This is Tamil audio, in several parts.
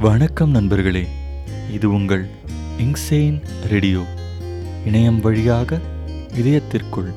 வணக்கம் நண்பர்களே இது உங்கள் இங்சேன் ரேடியோ இணையம் வழியாக இதயத்திற்குள்.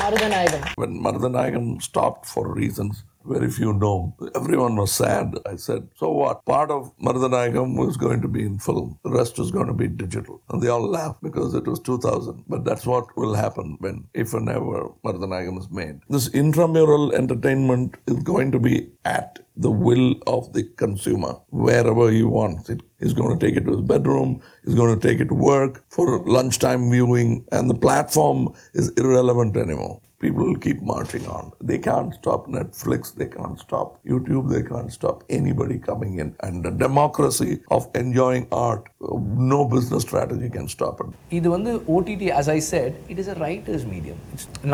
Marudhanayagam. When Mardhanayagam stopped for reasons very few know, everyone was sad. I said, So what? Part of Mardhanayagam was going to be in film, the rest was going to be digital. And they all laughed because it was 2000. But that's what will happen when, if and ever, Mardhanayagam is made. This intramural entertainment is going to be at the will of the consumer, wherever he wants it. He's going to take it to his bedroom, he's going to take it to work for lunchtime viewing, and the platform is irrelevant anymore. People will keep marching on. They can't stop Netflix, they can't stop YouTube, they can't stop anybody coming in. And the democracy of enjoying art, no business strategy can stop it. இது வந்து OTT as I said it is a writer's medium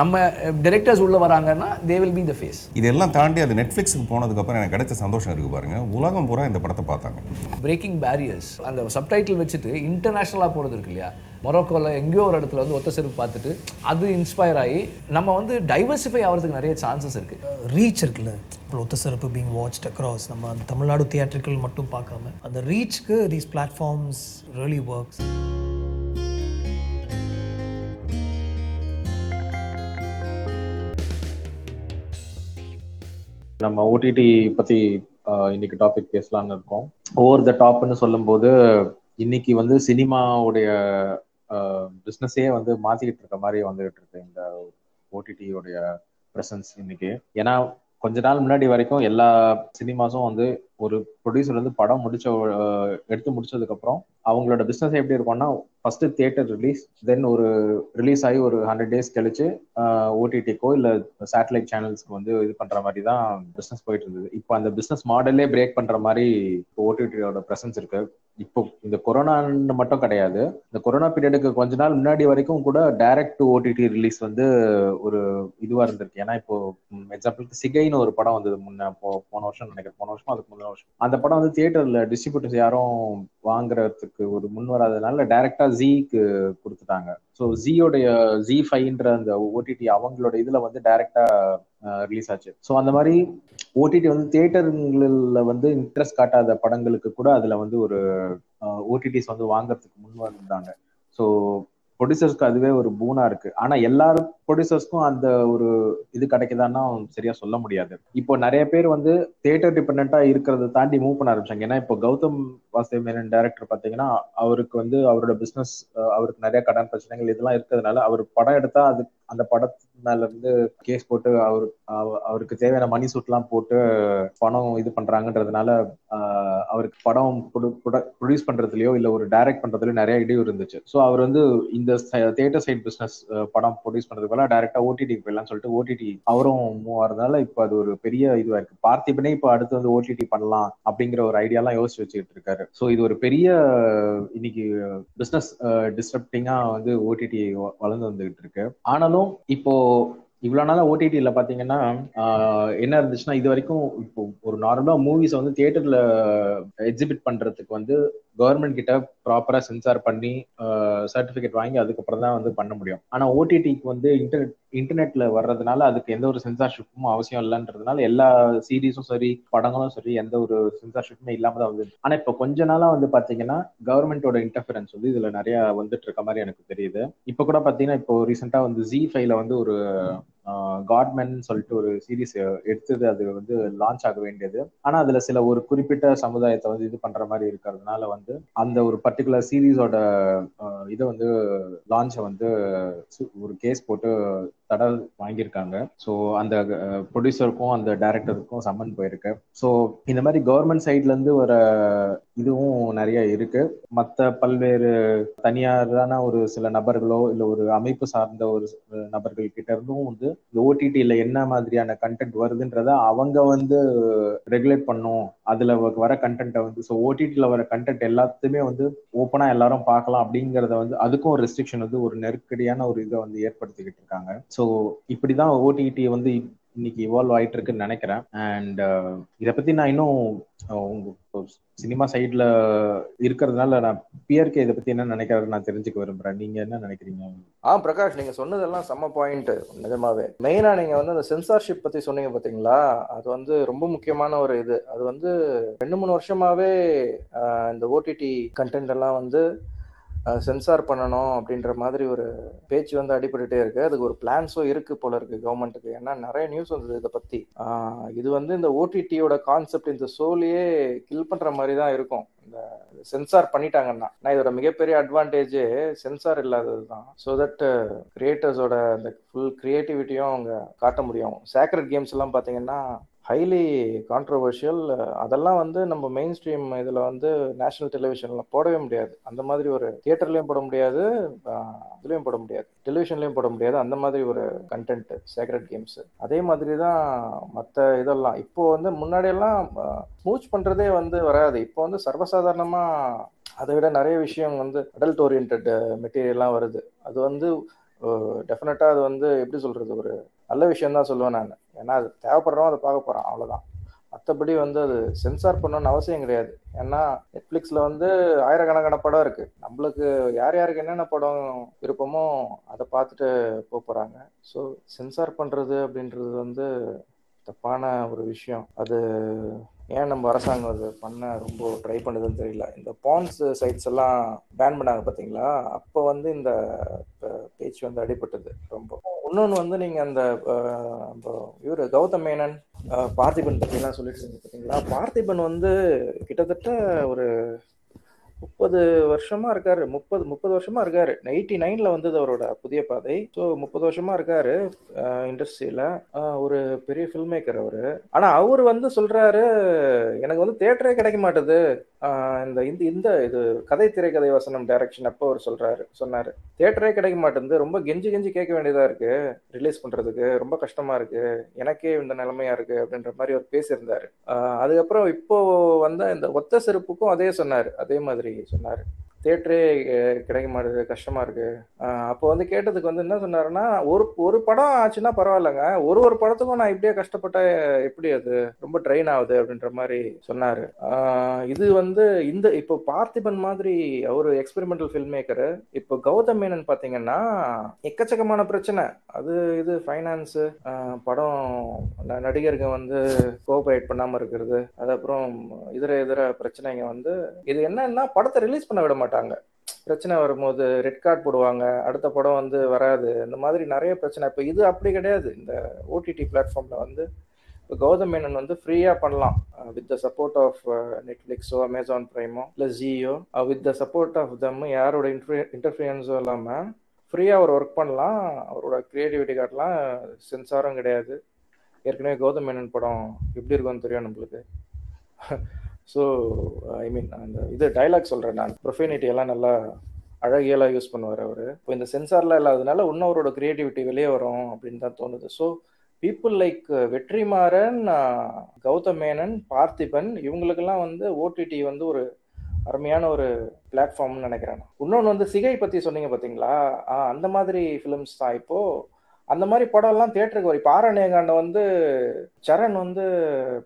நம்ம டிரெக்டர்ஸ் உள்ள வராங்கன்னா they will be the face இதெல்லாம் தாண்டி அது நெட்ஃப்ளிக்ஸுக்கு போனதுக்கப்புறம் எனக்கு கிடைச்ச சந்தோஷம் இருக்கு பாருங்க உலகம் பூரா இந்த படத்தை பார்த்தாங்க பிரேக்கிங் பேரியர்ஸ் அந்த சப்டைட்டில் வச்சுட்டு இன்டர்நேஷ்னலாக போகிறது இருக்கு இல்லையா மொரோக்கோவில் எங்கேயோ ஒரு இடத்துல வந்து ஒத்த செருப்பு பார்த்துட்டு அது இன்ஸ்பயர் ஆகி நம்ம வந்து டைவர்சிஃபை ஆகிறதுக்கு நிறைய சான்சஸ் இருக்குது ரீச் இருக்குல்ல. இப்போ ஒத்த சிறப்பு பீங் வாட்ச்ட் அக்ராஸ் நம்ம அந்த தமிழ்நாடு தியேட்ரிக்கல் மட்டும் பார்க்காம அந்த ரீச்க்கு தீஸ் பிளாட்ஃபார்ம்ஸ் ரியலி ஒர்க்ஸ் நம்ம ஓடிடி பத்தி ஆஹ், இன்னைக்கு டாபிக் பேசலாம்னு இருக்கோம். ஓவர் த டாப்னு சொல்லும்போது இன்னைக்கு வந்து சினிமாவுடைய பிஸ்னஸே வந்து மாத்திக்கிட்டு இருக்க மாதிரி வந்துகிட்டு இருக்கு இந்த ஓடிடியோடைய ப்ரெசன்ஸ் இன்னைக்கு. ஏன்னா கொஞ்ச நாள் முன்னாடி வரைக்கும் எல்லா சினிமாஸும் வந்து ஒரு ப்ரொடியூசர் வந்து படம் முடிச்ச எடுத்து முடிச்சதுக்கு அப்புறம் அவங்களோட பிஸ்னஸ் எப்படி இருக்கும்னா ஃபர்ஸ்ட் தியேட்டர் ரிலீஸ் தென் ஒரு ரிலீஸ் ஆகி ஒரு ஹண்ட்ரட் டேஸ் கழிச்சு ஓடிடிக்கோ இல்ல சேட்டலைட் சேனல்ஸ்க்கு வந்து இது பண்ற மாதிரி தான் பிசினஸ் போயிட்டு இருந்தது. இப்போ அந்த பிசினஸ் மாடலே பிரேக் பண்ற மாதிரி ஓடிடியோட பிரசன்ஸ் இருக்கு. இப்போ இந்த கொரோனான்னு மட்டும் கிடையாது. இந்த கொரோனா பீரியடுக்கு கொஞ்ச நாள் முன்னாடி வரைக்கும் கூட டைரக்ட் டு ஓடிடி ரிலீஸ் வந்து ஒரு இதுவா இருந்திருக்கு. ஏன்னா இப்போ எக்ஸாம்பிளுக்கு சிகைன்னு ஒரு படம் வந்தது முன்ன போன வருஷம் நினைக்கிறேன். போன வருஷம் அதுக்கு முந்தின அந்த படம் வந்து தியேட்டர்ல டிஸ்ட்ரிபியூட்டர்ஸ் யாரும் வாங்குறதுக்கு ஒரு முன் வராதனால டைரக்டா ஜீக்கு கொடுத்துட்டாங்க. ஸோ ஜியோடைய ஜி ஃபைன்ற அந்த ஓடிடி அவங்களோட இதுல வந்து டைரக்டா ரிலீஸ் ஆச்சு. ஸோ அந்த மாதிரி ஓடிடி வந்து தியேட்டருங்களில் வந்து இன்ட்ரெஸ்ட் காட்டாத படங்களுக்கு கூட அதுல வந்து ஒரு ஓடிடிஸ் வந்து வாங்குறதுக்கு முன் வந்தாங்க. ஸோ ப்ரொடியூசர்ஸ்க்கு அதுவே ஒரு பூனா இருக்கு. ஆனா எல்லாரும் ப்ரொடியூசர்ஸ்க்கும் அந்த ஒரு இது கிடைக்குதான்னா சரியா சொல்ல முடியாது. இப்போ நிறைய பேர் வந்து தியேட்டர் டிபெண்டா இருக்கிறத தாண்டி மூவ் பண்ண ஆரம்பிச்சாங்க. ஏன்னா இப்போ கௌதம் வாசுதேவ் மேனன் டைரக்டர் பாத்தீங்கன்னா அவருக்கு வந்து அவரோட பிசினஸ் அவருக்கு நிறைய கடன் பிரச்சனைகள் இதெல்லாம் இருக்கிறதுனால அவர் படம் எடுத்தா அது அந்த படத்து மேல இருந்து கேஸ் போட்டு அவர் அவ- அவருக்கு தேவையான மணி சூட்லாம் போட்டு பணம் இது பண்றாங்கன்றதுனால அவருக்கு படம் ப்ரொடியூஸ் பண்றதுலயோ இல்ல ஒரு டைரக்ட் பண்றதுலயோ நிறைய இடையூறு இருந்துச்சு. ஸோ அவர் வந்து இந்த தியேட்டர் சைட் பிசினஸ் படம் ப்ரொடியூஸ் பண்றதுக்கு பதிலா டைரக்டா ஓடிடிக்கு போயிடலாம் சொல்லிட்டு ஓடிடி அவரும் மூவ் ஆறதுனால இப்போ அது ஒரு பெரிய இதுவா இருக்கு. பார்த்திபனே இப்போ அடுத்து வந்து ஓடிடி பண்ணலாம் அப்படிங்கிற ஒரு ஐடியாலாம் யோசிச்சு வச்சுக்கிட்டு இருக்காரு. ஸோ இது ஒரு பெரிய இன்னைக்கு பிசினஸ் டிஸ்டர்ப்டிங்கா வந்து ஓடிடி வளர்ந்து வந்துகிட்டு இருக்கு. ஆனாலும் இப்போ இவ்வளவு நாளா ஓடிடில பாத்தீங்கன்னா ஆஹ், என்ன இருந்துச்சுன்னா இது வரைக்கும் இப்போ ஒரு நார்மலா மூவிஸ் வந்து தியேட்டர்ல எக்ஸிபிட் பண்றதுக்கு வந்து கவர்மெண்ட் கிட்ட ப்ராப்பரா சென்சார் பண்ணி சர்டிபிகேட் வாங்கி அதுக்கப்புறம் தான் வந்து பண்ண முடியும். ஆனா ஓடிடிக்கு வந்து இன்டர்நெட் இன்டர்நெட்ல வர்றதுனால அதுக்கு எந்த ஒரு சென்சார்ஷிப்பும் அவசியம் இல்லைன்றதுனால எல்லா சீரீஸும் சரி படங்களும் சரி எந்த ஒரு சென்சார்ஷிப்புமே இல்லாம தான் வந்து ஆனா இப்போ கொஞ்ச நாளா வந்து பாத்தீங்கன்னா கவர்மெண்டோட இன்டர்ஃபரன்ஸ் வந்து இதுல நிறைய வந்துட்டு இருக்க மாதிரி எனக்கு தெரியுது. இப்போ கூட பாத்தீங்கன்னா இப்போ ரீசெண்டா வந்து ஜி ஃபைவ்ல வந்து ஒரு காட்மென் சொல்லிட்டு ஒரு சீரீஸ் எடுத்தது அது வந்து லான்ச் ஆக வேண்டியது. ஆனா அதுல சில ஒரு குறிப்பிட்ட சமுதாயத்தை வந்து இது பண்ற மாதிரி இருக்கிறதுனால வந்து அந்த ஒரு பர்டிகுலர் சீரீஸோட இதை வந்து லான்ச்சை வந்து ஒரு கேஸ் போட்டு தடை வாங்கியிருக்காங்க. ஸோ அந்த ப்ரொடியூசருக்கும் அந்த டைரக்டருக்கும் சம்மன் போயிருக்கு. ஸோ இந்த மாதிரி கவர்மெண்ட் சைட்லேருந்து வர இதுவும் நிறைய இருக்கு. மற்ற பல்வேறு தனியாரான ஒரு சில நபர்களோ இல்லை ஒரு அமைப்பு சார்ந்த ஒரு நபர்கள் கிட்ட இருந்தும் வந்து இந்த ஓடிடியில் என்ன மாதிரியான கண்டென்ட் வருதுன்றத அவங்க வந்து ரெகுலேட் பண்ணும். அதில் வர கண்டென்ட்டை வந்து ஸோ ஓடிடியில் வர கண்டென்ட் எல்லாத்தையுமே வந்து ஓப்பனாக எல்லாரும் பார்க்கலாம் அப்படிங்கிறத வந்து அதுக்கும் ஒரு ரெஸ்ட்ரிக்ஷன் வந்து ஒரு நெருக்கடியான ஒரு இதை வந்து ஏற்படுத்திக்கிட்டு இருக்காங்க. ஸோ ஸோ இப்படிதான் ஓடிடி வந்து இன்னைக்கு இவால்வ் ஆயிட்டு இருக்குன்னு நினைக்கிறேன் அண்ட் uh, இதை பத்தி நான் இன்னும் uh, உங்க சினிமா சைட்ல இருக்கிறதுனால நான் பிஆர்கே இதை பத்தி என்ன நினைக்கிறாரு நான் தெரிஞ்சுக்க விரும்புறேன். நீங்க என்ன நினைக்கிறீங்க? ஆ பிரகாஷ் நீங்க சொன்னதெல்லாம் செம்ம பாயிண்ட் நிஜமாவே. மெயினா நீங்க வந்து அந்த சென்சார்ஷிப் பத்தி சொன்னீங்க பாத்தீங்களா? அது வந்து ரொம்ப முக்கியமான ஒரு இது. அது வந்து ரெண்டு மூணு வருஷமாவே uh, இந்த ஓடிடி கண்டென்ட் எல்லாம் வந்து சென்சார் பண்ணணும் அப்படின்ற மாதிரி ஒரு பேச்சு வந்து அடிபட்டுட்டே இருக்கு. அதுக்கு ஒரு பிளான்ஸும் இருக்கு போல இருக்கு கவர்மெண்ட்டுக்கு ஏன்னா நிறைய நியூஸ் வந்தது இதை பத்தி. இது வந்து இந்த ஓடிடியோட கான்செப்ட் இந்த சோலியே கில் பண்ற மாதிரி தான் இருக்கும். இந்த சென்சார் பண்ணிட்டாங்கன்னா. நான் இதோட மிகப்பெரிய அட்வான்டேஜ் சென்சார் இல்லாதது தான். ஸோ தட் கிரியேட்டர்ஸோட அந்த ஃபுல் கிரியேட்டிவிட்டியும் அவங்க காட்ட முடியும். சேக்ரெட் கேம்ஸ் எல்லாம் பார்த்தீங்கன்னா ஹைலி கான்ட்ரவர்ஷியல் அதெல்லாம் வந்து நம்ம மெயின் ஸ்ட்ரீம் இதில் வந்து நேஷனல் டெலிவிஷனில் போடவே முடியாது. அந்த மாதிரி ஒரு தியேட்டர்லேயும் போட முடியாது இதுலேயும் போட முடியாது. டெலிவிஷன்லேயும் போட முடியாது. அந்த மாதிரி ஒரு கண்டென்ட் சேக்ரெட் கேம்ஸ் அதே மாதிரி தான் மற்ற இதெல்லாம். இப்போ வந்து முன்னாடியெல்லாம் ஸ்மூச் பண்ணுறதே வந்து வராது. இப்போ வந்து சர்வசாதாரணமாக அதை விட நிறைய விஷயம் வந்து அடல்ட் ஓரியன்ட் மெட்டீரியல்லாம் வருது. அது வந்து டெஃபினட்டாக அது வந்து எப்படி சொல்கிறது ஒரு நல்ல விஷயம் தான் சொல்லுவேன் நான். ஏன்னா அது தேவைப்படுறோம் அதை பார்க்க போகிறான் அவ்வளோதான் மற்றபடி வந்து அது சென்சார் பண்ணணும்னு அவசியம் கிடையாது. ஏன்னா நெட்ஃப்ளிக்ஸில் வந்து ஆயிரக்கணக்கான படம் இருக்குது நம்மளுக்கு யார் யாருக்கு என்னென்ன படம் விருப்பமோ அதை பார்த்துட்டு போக போகிறாங்க ஸோ சென்சார் பண்ணுறது அப்படின்றது வந்து தப்பான ஒரு விஷயம். அது ஏன் நம்ம அரசாங்கம் அது பண்ண ரொம்ப ட்ரை பண்ணுதுன்னு தெரியல. இந்த பான்ஸ் சைட்ஸ் எல்லாம் பேன் பண்ணாங்க பார்த்தீங்களா? அப்போ வந்து இந்த பேச்சு வந்து அடிபட்டது ரொம்ப. இன்னொன்று வந்து நீங்கள் அந்த இவர் கௌதம் மேனன் பார்த்திபன் பற்றிலாம் சொல்லிட்டு இருந்தீங்க பார்த்தீங்களா? பார்த்திபன் வந்து கிட்டத்தட்ட ஒரு முப்பது வருஷமா இருக்காரு. முப்பது முப்பது வருஷமா இருக்காரு. எயிட்டி நைன்ல வந்தது அவரோட புதிய பாதை. ஸோ முப்பது வருஷமா இருக்காரு இண்டஸ்ட்ரியில. ஒரு பெரிய ஃபில்ம் மேக்கர் அவரு. ஆனா அவர் வந்து சொல்றாரு எனக்கு வந்து தேட்டரே கிடைக்க மாட்டுது. இந்த இந்த இந்த இது கதை திரைக்கதை வசனம் டைரக்ஷன் அப்போ அவர் சொல்றாரு சொன்னாரு. தேட்டரே கிடைக்க மாட்டேங்குது. ரொம்ப கெஞ்சி கெஞ்சி கேட்க வேண்டியதா இருக்கு. ரிலீஸ் பண்றதுக்கு ரொம்ப கஷ்டமா இருக்கு. எனக்கே இந்த நிலைமையா இருக்கு அப்படின்ற மாதிரி அவர் பேசியிருந்தாரு. அதுக்கப்புறம் இப்போ வந்த இந்த ஒத்த செருப்புக்கும் அதே சொன்னாரு. அதே மாதிரி. சொன்னார். தேட்டரே கிடைக்க மாட்டேது கஷ்டமா இருக்கு. அப்போ வந்து கேட்டதுக்கு வந்து என்ன சொன்னாருன்னா ஒரு ஒரு படம் ஆச்சுன்னா பரவாயில்லைங்க. ஒரு ஒரு படத்துக்கும் நான் இப்படியே கஷ்டப்பட்ட எப்படி அது ரொம்ப ட்ரெயின் ஆகுது அப்படின்ற மாதிரி சொன்னாரு. இது வந்து இந்த இப்போ பார்த்திபன் மாதிரி அவரு எக்ஸ்பெரிமெண்டல் ஃபில்ம் மேக்கர் இப்போ கௌதம் மேனன் பாத்தீங்கன்னா எக்கச்சக்கமான பிரச்சனை. அது இது ஃபைனான்ஸ் படம் ந- நடிகருங்க வந்து கோஆபரேட் பண்ணாம இருக்கிறது. அது அப்புறம் இதர இதர பிரச்சனைங்க வந்து இது என்னன்னா படத்தை ரிலீஸ் பண்ண விட மாட்டேன் மாட்டாங்க. பிரச்சனை வரும்போது ரெட் கார்டு போடுவாங்க அடுத்த படம் வந்து வராது. இந்த மாதிரி நிறைய பிரச்சனை. இப்போ இது அப்படி கிடையாது. இந்த ஓடிடி பிளாட்ஃபார்ம்ல வந்து இப்போ கௌதம் மேனன் வந்து ஃப்ரீயாக பண்ணலாம். வித் த சப்போர்ட் ஆஃப் நெட்ஃப்ளிக்ஸோ அமேசான் ப்ரைமோ இல்லை Jio with the support of them யாரோட இன்ஃப்ளூ இன்டர்ஃபியன்ஸும் இல்லாமல் ஃப்ரீயாக அவர் ஒர்க் பண்ணலாம். அவரோட க்ரியேட்டிவிட்டி காட்டலாம். சென்சாரும் கிடையாது. ஏற்கனவே கௌதம் மேனன் படம் எப்படி இருக்கும்னு தெரியும் நம்மளுக்கு? ஸோ ஐ மீன் அந்த இது டைலாக் சொல்கிறேன் நான். ப்ரொஃபினிட்டி எல்லாம் நல்லா அழகியெல்லாம் யூஸ் பண்ணுவார் அவர். இப்போ இந்த சென்சார்லாம் இல்லாததுனால இன்னும் அவரோட கிரியேட்டிவிட்டி வெளியே வரும் அப்படின்னு தான் தோணுது. So people like Vetrimaaran Gautham Menon Parthiban இவங்களுக்கெல்லாம் வந்து ஓடிடி வந்து ஒரு அருமையான ஒரு பிளாட்ஃபார்ம்னு நினைக்கிறேன் இன்னொன்று வந்து சிகை பற்றி சொன்னீங்க பார்த்தீங்களா ஆ அந்த மாதிரி ஃபிலிம்ஸ் தான். இப்போது அந்த மாதிரி படம்லாம் தேட்டருக்கு வரும். இப்போ ஆரண்யகாண்டம் வந்து சரண் வந்து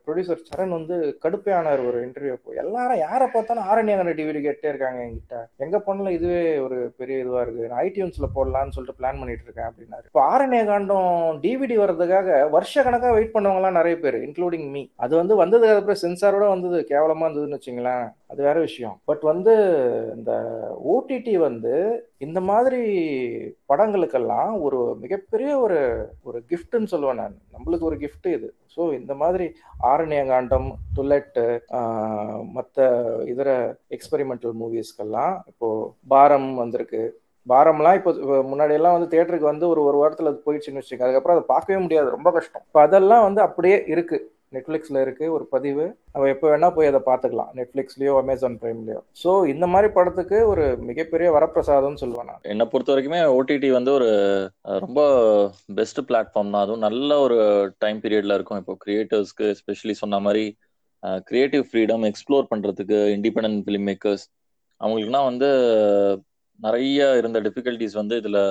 ப்ரொடியூசர் சரண் வந்து கடுப்பையானார் ஒரு இன்டர்வியூ அப்போ எல்லாரும் யாரை பார்த்தாலும் ஆரண்யகாண்ட டிவிடி கேட்டே இருக்காங்க என்கிட்ட. எங்க போனாலும் இதுவே ஒரு பெரிய இதுவா இருக்கு. நான் ஐடியூன்ஸ்ல போடலாம்னு சொல்லிட்டு பிளான் பண்ணிட்டு இருக்கேன் அப்படின்னாரு. இப்போ ஆரண்யகாண்டம் டிவிடி வர்றதுக்காக வருஷ கணக்காக வெயிட் பண்ணவங்கலாம் நிறைய பேர் இன்க்ளூடிங் மீ அது வந்து வந்ததுக்கு அப்புறம் சென்சாரோட வந்தது கேவலமா இருந்ததுன்னு வச்சுங்களேன். அது வேற விஷயம். பட் வந்து இந்த ஓடிடி வந்து இந்த மாதிரி படங்களுக்கெல்லாம் ஒரு மிகப்பெரிய ஒரு ஒரு கிஃப்ட்னு சொல்லுவேன் நான். நம்மளுக்கு ஒரு கிஃப்ட் இது. ஸோ இந்த மாதிரி ஆரண்யகாண்டம் துல்லட்டு மற்ற இதர எக்ஸ்பெரிமெண்டல் மூவிஸ்க்கெல்லாம் இப்போ பாரம் வந்திருக்கு. பாரம்லாம் இப்போ முன்னாடி எல்லாம் வந்து தேட்டருக்கு வந்து ஒரு ஒரு வாரத்தில் அது போயிடுச்சுன்னு வச்சுக்கோங்க. அதுக்கப்புறம் அதை பார்க்கவே முடியாது. ரொம்ப கஷ்டம். இப்போ அதெல்லாம் வந்து அப்படியே இருக்குது நெட்ஃப்ளிக்ஸில் இருக்கு ஒரு பதிவு. நம்ம எப்போ வேணா போய் அதை பார்த்துக்கலாம். நெட்ஃப்ளிக்ஸ்லயோ அமேசான் பிரைம்லயோ ஸோ இந்த மாதிரி படத்துக்கு ஒரு மிகப்பெரிய வரப்பிரசாதம்னு சொல்லுவேன்? நான் என்னை பொறுத்த வரைக்குமே ஓடிடி வந்து ஒரு ரொம்ப பெஸ்ட் பிளாட்ஃபார்ம் தான். அதுவும் நல்ல ஒரு டைம் பீரியட்ல இருக்கும். இப்போ கிரியேட்டர்ஸ்க்கு எஸ்பெஷலி சொன்ன மாதிரி கிரியேட்டிவ் ஃப்ரீடம் எக்ஸ்ப்ளோர் பண்ணுறதுக்கு இண்டிபெண்ட் ஃபிலிம் மேக்கர்ஸ் அவங்களுக்குனா வந்து நிறைய இருந்த டிஃபிகல்டிஸ் வந்து இதில்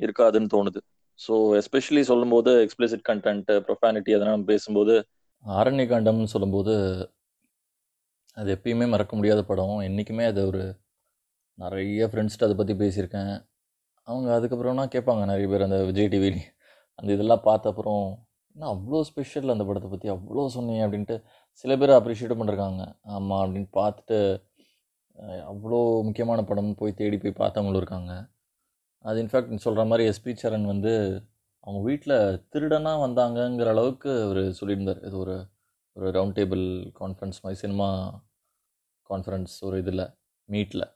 இருக்காதுன்னு தோணுது. ஸோ எஸ்பெஷலி சொல்லும்போது எக்ஸ்பிளிசிட் கண்டென்ட் ப்ரொஃபானிட்டி அதெல்லாம் பேசும்போது ஆரண்ய காண்டம்னு சொல்லும்போது அது எப்பயுமே மறக்க முடியாத படம். என்றைக்குமே அது ஒரு நிறைய ஃப்ரெண்ட்ஸ்கிட்ட அதை பற்றி பேசியிருக்கேன். அவங்க அதுக்கப்புறம்னா கேட்பாங்க நிறைய பேர் அந்த விஜய் டிவி அந்த இதெல்லாம் பார்த்த அப்புறம் என்ன அவ்வளோ ஸ்பெஷல் அந்த படத்தை பற்றி அவ்வளோ சொன்னீங்க அப்படின்ட்டு சில பேர் அப்ரிஷியேட் பண்ணிருக்காங்க. ஆமாம் அப்படின்னு பார்த்துட்டு அவ்வளோ முக்கியமான படம்னு போய் தேடி போய் பார்த்தவங்களும் இருக்காங்க. அது இன்ஃபேக்ட் சொல்கிற மாதிரி எஸ்பி சரண் வந்து அவங்க வீட்டில் திருடனாக வந்தாங்கங்கிற அளவுக்கு அவர் சொல்லியிருந்தார். இது ஒரு ஒரு ரவுண்ட் டேபிள் கான்ஃபரன்ஸ் மாதிரி சினிமா கான்ஃபரன்ஸ் ஒரு இதில் மீட்டில்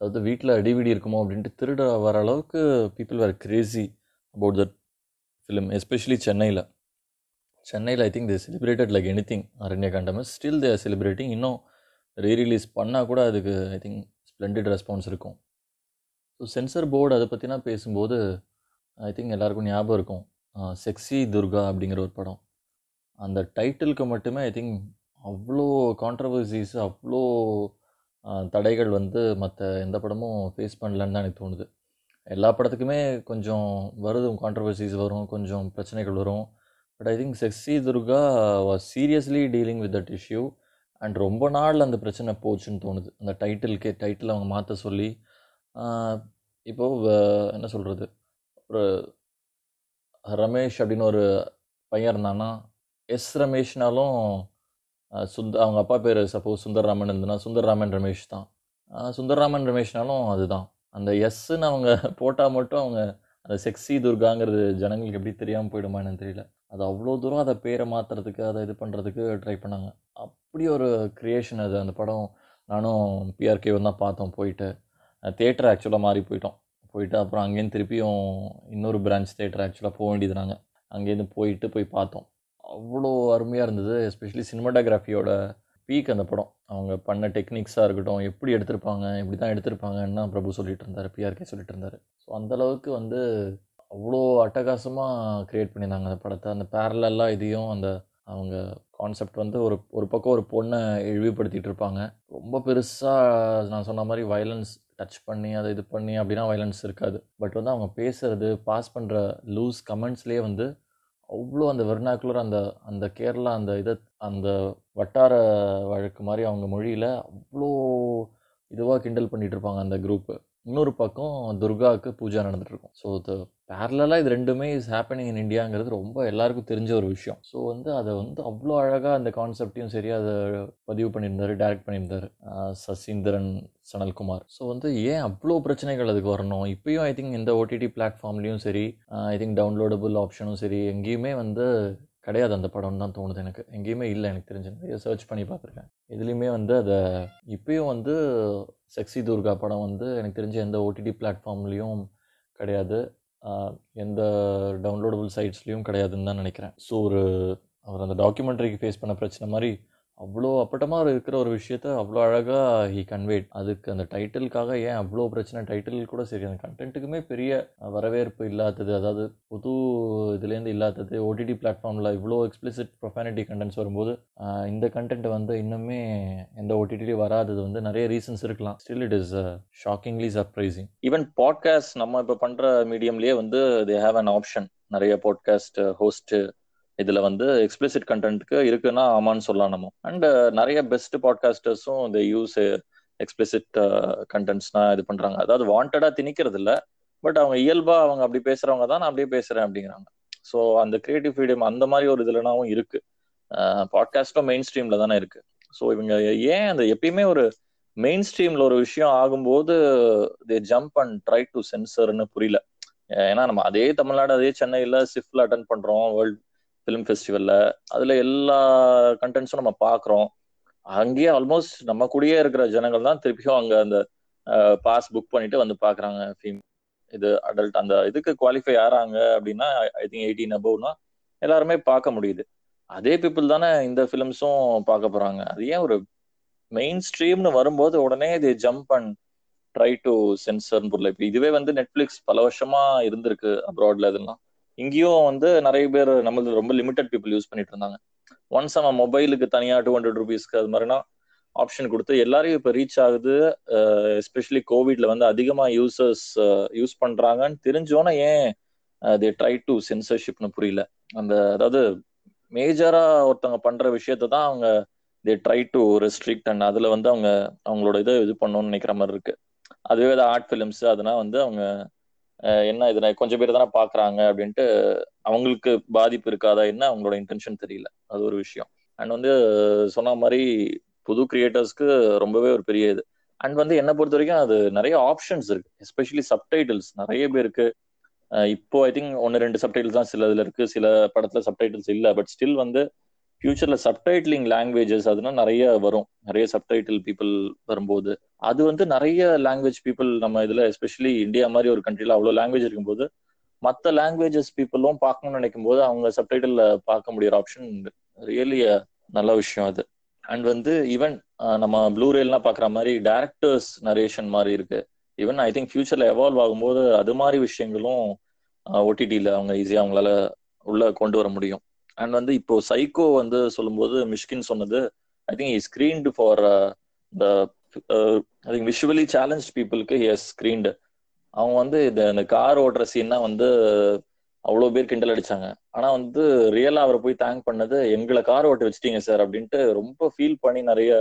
அதாவது வீட்டில் டிவிடி இருக்குமோ அப்படின்ட்டு திருட வர அளவுக்கு people were crazy about that film especially சென்னையில். சென்னையில் I think they celebrated like anything Aaranya Kaandam still they are celebrating இன்னும் ரீரிலீஸ் பண்ணால் கூட அதுக்கு ஐ திங்க் ஸ்ப்ளெண்டட் ரெஸ்பான்ஸ் இருக்கும். ஸோ சென்சர் போர்டு அதை பற்றினா பேசும்போது ஐ திங்க் எல்லாருக்கும் ஞாபகம் இருக்கும். செக்ஸி துர்கா அப்படிங்கிற ஒரு படம். அந்த டைட்டிலுக்கு மட்டுமே ஐ திங்க் அவ்வளோ கான்ட்ரவர்சிஸ் அவ்வளோ தடைகள் வந்து மற்ற எந்த படமும் ஃபேஸ் பண்ணலன்னு தான் எனக்கு தோணுது. எல்லா படத்துக்குமே கொஞ்சம் வருது கான்ட்ரவர்சிஸ் வரும் கொஞ்சம் பிரச்சனைகள் வரும். But I think sexy Durga was seriously dealing with that issue and ரொம்ப நாள் அந்த பிரச்சனை போச்சுன்னு தோணுது. அந்த டைட்டிலுக்கே டைட்டில் அவங்க மாற்ற சொல்லி இப்போது வ- என்ன சொல்கிறது ஒரு ரமேஷ் அப்படின்னு ஒரு பையன் இருந்தான்னா எஸ் ரமேஷ்னாலும் சுந்த அவங்க அப்பா பேர் சப்போஸ் சுந்தர்ராமன் இருந்ததுன்னா சுந்தர்ராமன் ரமேஷ் தான். சுந்தர் சுந்தர்ராமன் ரமேஷ்னாலும் அதுதான். அந்த எஸ்ன்னு அவங்க போட்டால் மட்டும் அவங்க அந்த செக்ஸி துர்காங்கிறது ஜனங்களுக்கு எப்படி தெரியாமல் போயிடுமா என்னன்னு தெரியல. அது அவ்வளோ தூரம் அதை பேரை மாற்றுறதுக்கு அதை இது பண்ணுறதுக்கு ட்ரை பண்ணாங்க. அப்படி ஒரு க்ரியேஷன் அது. அந்த படம் நானும் பிஆர்கே தான் பார்த்தோம் போயிட்டு. தேட்டர் ஆக்சுவலாக மாறி போயிட்டோம். போயிட்டு அப்புறம் அங்கேருந்து திருப்பியும் இன்னொரு பிரான்ச் தேட்டர் ஆக்சுவலாக போக வேண்டியது நாங்கள் அங்கேருந்து போயிட்டு போய் பார்த்தோம். அவ்வளோ அருமையாக இருந்தது எஸ்பெஷலி சினிமாட்டோகிராஃபியோட பீக் அந்த படம். அவங்க பண்ண டெக்னிக்ஸாக இருக்கட்டும் எப்படி எடுத்திருப்பாங்க இப்படி தான் எடுத்திருப்பாங்கன்னா பிரபு சொல்லிட்டு இருந்தார் பிஆர்கே சொல்லிட்டு இருந்தார். ஸோ அந்தளவுக்கு வந்து அவ்வளோ அட்டகாசமாக க்ரியேட் பண்ணியிருந்தாங்க அந்த படத்தை. அந்த பேரலெல்லாம் இதையும் அந்த அவங்க கான்செப்ட் வந்து ஒரு ஒரு பக்கம் ஒரு பொண்ணை இழிவுபடுத்திகிட்டு இருப்பாங்க. ரொம்ப பெருசாக நான் சொன்ன மாதிரி வயலன்ஸ் டச் பண்ணி அதை இது பண்ணி அப்படின்னா வயலன்ஸ் இருக்காது. பட் வந்து அவங்க பேசுகிறது பாஸ் பண்ணுற லூஸ் கமெண்ட்ஸ்லேயே வந்து அவ்வளோ அந்த வெர்னாக்குலர் அந்த அந்த கேரளா அந்த இதை அந்த வட்டார வழக்கு மாதிரி அவங்க மொழியில் அவ்வளோ இதுவாக கிண்டல் பண்ணிகிட்ருப்பாங்க இருப்பாங்க அந்த குரூப்பு இன்னொரு பக்கம் துர்காவுக்கு பூஜா நடந்துகிட்ருக்கும் ஸோ பேரலாக இது ரெண்டுமே இஸ் ஹேப்பனிங் இன் இந்தியாங்கிறது ரொம்ப எல்லாருக்கும் தெரிஞ்ச ஒரு விஷயம். ஸோ வந்து அதை வந்து அவ்வளோ அழகாக அந்த கான்செப்டையும் சரி அதை பதிவு பண்ணியிருந்தாரு டைரக்ட் பண்ணியிருந்தாரு சசீந்திரன் சனல்குமார். ஸோ வந்து ஏன் அவ்வளோ பிரச்சனைகள் அதுக்கு வரணும்? இப்பயும் ஐ திங்க் இந்த ஓடிடி பிளாட்ஃபார்ம்லேயும் சரி ஐ திங்க் டவுன்லோடபுள் ஆப்ஷனும் சரி எங்கேயுமே வந்து கிடையாது அந்த படம்னு தான் தோணுது எனக்கு. எங்கேயுமே இல்லை எனக்கு தெரிஞ்ச. நிறைய சர்ச் பண்ணி பார்த்துருக்கேன். இதுலேயுமே வந்து அதை இப்பயும் வந்து செக்ஸி துர்கா படம் வந்து எனக்கு தெரிஞ்ச எந்த ஓடிடி பிளாட்ஃபார்ம்லேயும் கிடையாது. எந்த டவுன்லோடபுள் சைட்ஸ்லேயும் கிடையாதுன்னு தான் நினைக்கிறேன். ஸோ ஒரு அவர் அந்த டாக்குமெண்ட்ரிக்கு ஃபேஸ் பண்ண பிரச்சனை மாதிரி அவ்வளோ அப்பட்டமாக இருக்கிற ஒரு விஷயத்த அவ்வளோ அழகாக ஹி கன்வேட் அதுக்கு அந்த டைட்டிலுக்காக ஏன் அவ்வளோ பிரச்சனை? டைட்டில் கூட சரி அந்த கண்டென்ட்டுக்குமே பெரிய வரவேற்பு இல்லாதது அதாவது புது இதுலேருந்து இல்லாதது ஓடிடி பிளாட்ஃபார்மில் இவ்வளோ எக்ஸ்பிளிசிட் ப்ரொஃபானிட்டி கண்டென்ட்ஸ் வரும்போது இந்த கண்டென்ட் வந்து இன்னுமே எந்த ஓடிடிலையும் வராதது வந்து நிறைய ரீசன்ஸ் இருக்கலாம். Still it is shockingly surprising even podcast நம்ம இப்போ பண்ணுற மீடியம்லேயே வந்து தே ஹேவ் அன் ஆப்ஷன் நிறைய பாட்காஸ்ட் ஹோஸ்ட்டு uh, இதுல வந்து எக்ஸ்பிளிசிட் கண்டென்ட்க்கு இருக்குன்னா ஆமான்னு சொல்லலாம்? நம்ம அண்ட் uh, நிறைய பெஸ்ட் பாட்காஸ்டர்ஸும் இந்த யூஸ் எக்ஸ்பிளிசிட் கண்டென்ட்ஸ்னா இது பண்றாங்க. அதாவது வாண்டடா திணிக்கிறது இல்ல பட் அவங்க இயல்பா அவங்க அப்படி பேசுறவங்க தான் நான் அப்படியே பேசுறேன் அப்படிங்கிறாங்க. ஸோ அந்த கிரியேட்டிவ் ஃப்ரீடம் அந்த மாதிரி ஒரு இதுலனாவும் இருக்கு. பாட்காஸ்டும் மெயின் ஸ்ட்ரீம்ல தானே இருக்கு. ஸோ இவங்க ஏன் அந்த எப்பயுமே ஒரு மெயின் ஸ்ட்ரீம்ல ஒரு விஷயம் ஆகும்போது they jump and try to சென்சர்னு புரியல. ஏன்னா நம்ம அதே தமிழ்நாடு அதே சென்னையில சிஃப்ல அட்டன் பண்றோம் வேர்ல்ட் ஃபிலிம் ஃபெஸ்டிவல்ல அதுல எல்லா கண்டென்ட்ஸும் நம்ம பாக்குறோம். அங்கேயே ஆல்மோஸ்ட் நம்ம கூடயே இருக்கிற ஜனங்கள் தான் திருப்பியும் அங்க அந்த பாஸ் புக் பண்ணிட்டு வந்து பாக்குறாங்க. ஃபீம் இது அடல்ட் அந்த இதுக்கு குவாலிஃபை ஆறாங்க அப்படின்னா ஐ திங்க் எயிட்டீன் அபவ்னா எல்லாருமே பார்க்க முடியுது. அதே பீப்புள் தானே இந்த ஃபிலிம்ஸும் பார்க்க போறாங்க. அது ஏன் ஒரு மெயின் ஸ்ட்ரீம்னு வரும்போது உடனே இது ஜம்ப் அண்ட் ட்ரை டு சென்சர்னு பொருள். இப்போ இதுவே வந்து நெட்ஃபிளிக்ஸ் பல வருஷமா இருந்திருக்கு அப்ராட்ல இதெல்லாம். இங்கேயும் வந்து நிறைய பேர் நம்மளது ரொம்ப லிமிட்டட் பீப்புள் யூஸ் பண்ணிட்டு இருந்தாங்க. ஒன்ஸ் அவன் மொபைலுக்கு தனியா டூ ஹண்ட்ரட் ருபீஸ்க்கு அது மாதிரினா ஆப்ஷன் கொடுத்து எல்லாரையும் இப்போ ரீச் ஆகுது. எஸ்பெஷலி கோவிட்ல வந்து அதிகமா யூசர்ஸ் யூஸ் பண்றாங்கன்னு தெரிஞ்சோன்னா ஏன் தே ட்ரை டு சென்சர்ஷிப்னு புரியல. அந்த அதாவது மேஜரா ஒருத்தவங்க பண்ற விஷயத்தை தான் அவங்க they try to restrict and அதுல வந்து அவங்க அவங்களோட இதை இது பண்ணணும்னு நினைக்கிற மாதிரி இருக்கு. அதுவே ஆர்ட் ஃபிலிம்ஸ் அதனா வந்து அவங்க என்ன இதுல கொஞ்சம் பேர் தானே பாக்குறாங்க அப்படின்ட்டு அவங்களுக்கு பாதிப்பு இருக்காதா என்ன அவங்களோட இன்டென்ஷன் தெரியல. அது ஒரு விஷயம். அண்ட் வந்து சொன்ன மாதிரி புது கிரியேட்டர்ஸ்க்கு ரொம்பவே ஒரு பெரிய இது. அண்ட் வந்து என்ன பொறுத்த வரைக்கும் அது நிறைய ஆப்ஷன்ஸ் இருக்கு. எஸ்பெஷலி சப்டைட்டில்ஸ் நிறைய பேருக்கு இப்போ ஐ திங்க் ஒன்று ரெண்டு சப்டைட்டில்ஸ் தான் சில இதுல இருக்கு. சில படத்துல சப்டைட்டில்ஸ் இல்லை. பட் ஸ்டில் வந்து ஃபியூச்சர்ல சப்டைட்டிலிங் லாங்குவேஜஸ் அதெல்லாம் நிறைய வரும். நிறைய சப்டைட்டில் பீப்புள் வரும்போது. அது வந்து நிறைய லாங்குவேஜ் பீப்புள் நம்ம இதுல எஸ்பெஷலி இந்தியா மாதிரி ஒரு கண்ட்ரில அவ்வளோ லாங்குவேஜ் இருக்கும்போது மற்ற லாங்குவேஜஸ் பீப்புளும் பார்க்கணும்னு நினைக்கும் போது அவங்க சப்டைட்டில் பார்க்க முடியிற ஆப்ஷன் ரியலி நல்ல விஷயம் அது. அண்ட் வந்து ஈவன் நம்ம ப்ளூரேல்லாம் பார்க்குற மாதிரி டேரக்டர்ஸ் நரேஷன் மாதிரி இருக்கு. ஈவன் ஐ திங்க் ஃபியூச்சர்ல எவால்வ் ஆகும்போது அது மாதிரி விஷயங்களும் ஓடிடியில் அவங்க ஈஸியாக அவங்களால உள்ள கொண்டு வர முடியும். அண்ட் வந்து இப்போ சைக்கோ வந்து சொல்லும்போது மிஷ்கின் சொன்னது I think he screened for the I think visually challenge பீப்புளுக்கு ஹி ஸ்கிரீன்டு அவங்க வந்து இந்த இந்த கார் ஓட்டுற தான் வந்து அவ்வளோ பேர் கிண்டல் அடிச்சாங்க. ஆனா வந்து ரியலா அவரை போய் தேங்க் பண்ணது எங்களை கார் ஓட்ட வச்சிட்டீங்க சார் அப்படின்ட்டு ரொம்ப ஃபீல் பண்ணி நிறைய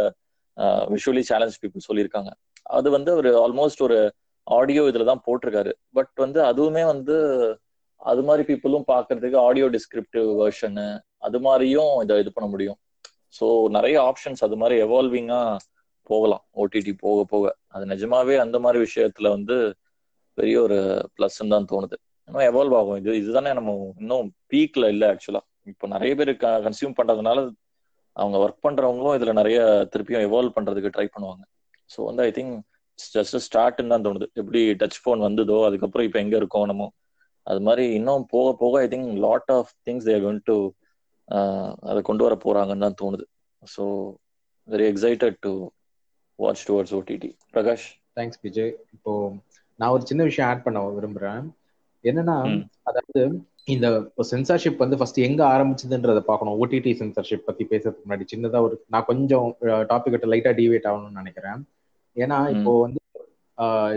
விஷுவலி சேலஞ்ச் பீப்புள் சொல்லியிருக்காங்க. அது வந்து ஒரு ஆல்மோஸ்ட் ஒரு ஆடியோ இதுல தான் போட்டிருக்காரு. பட் வந்து அதுவுமே வந்து அது மாதிரி பீப்புளும் பார்க்கறதுக்கு ஆடியோ டிஸ்கிரிப்டிவ் வெர்ஷனு அது மாதிரியும் இதை இது பண்ண முடியும். ஸோ நிறைய ஆப்ஷன்ஸ் அது மாதிரி எவால்விங்கா போகலாம். ஓடிடி போக போக. அது நிஜமாவே அந்த மாதிரி விஷயத்துல வந்து பெரிய ஒரு பிளஸ் தான் தோணுது. இன்னும் எவால்வ் ஆகும். இது இதுதானே நம்ம இன்னும் பீக்ல இல்லை ஆக்சுவலா இப்போ நிறைய பேர் கன்சியூம் பண்றதுனால அவங்க ஒர்க் பண்றவங்களும் இதுல நிறைய திருப்பியும் எவால்வ் பண்றதுக்கு ட்ரை பண்ணுவாங்க. ஸோ வந்து ஐ திங்க் ஜஸ்ட் ஸ்டார்ட்னு தான் தோணுது. எப்படி டச் ஃபோன் வந்ததோ அதுக்கப்புறம் இப்போ எங்க இருக்கோம் நம்ம? அது மாதிரி இன்னும் போக போக I think lot of things there going to அதை கொண்டு வர போறாங்கன்னு தான் தோணுது. So very excited to watch towards OTT Prakash? Thanks Vijay இப்போ நான் ஒரு சின்ன விஷயம் ஆட் பண்ண விரும்புறேன். என்னன்னா. அதாவது இந்த சென்சார்ஷிப் வந்து ஃபர்ஸ்ட் எங்க ஆரம்பிச்சதுன்றத பார்க்கணும். ஓடிடி சென்சார்ஷிப் பத்தி பேசுறதுக்கு முன்னாடி சின்னதா ஒரு நான் கொஞ்சம் டாபிக் கிட்ட லைட்டா டிவேட் ஆகணும்னு நினைக்கிறேன். ஏன்னா இப்போ வந்து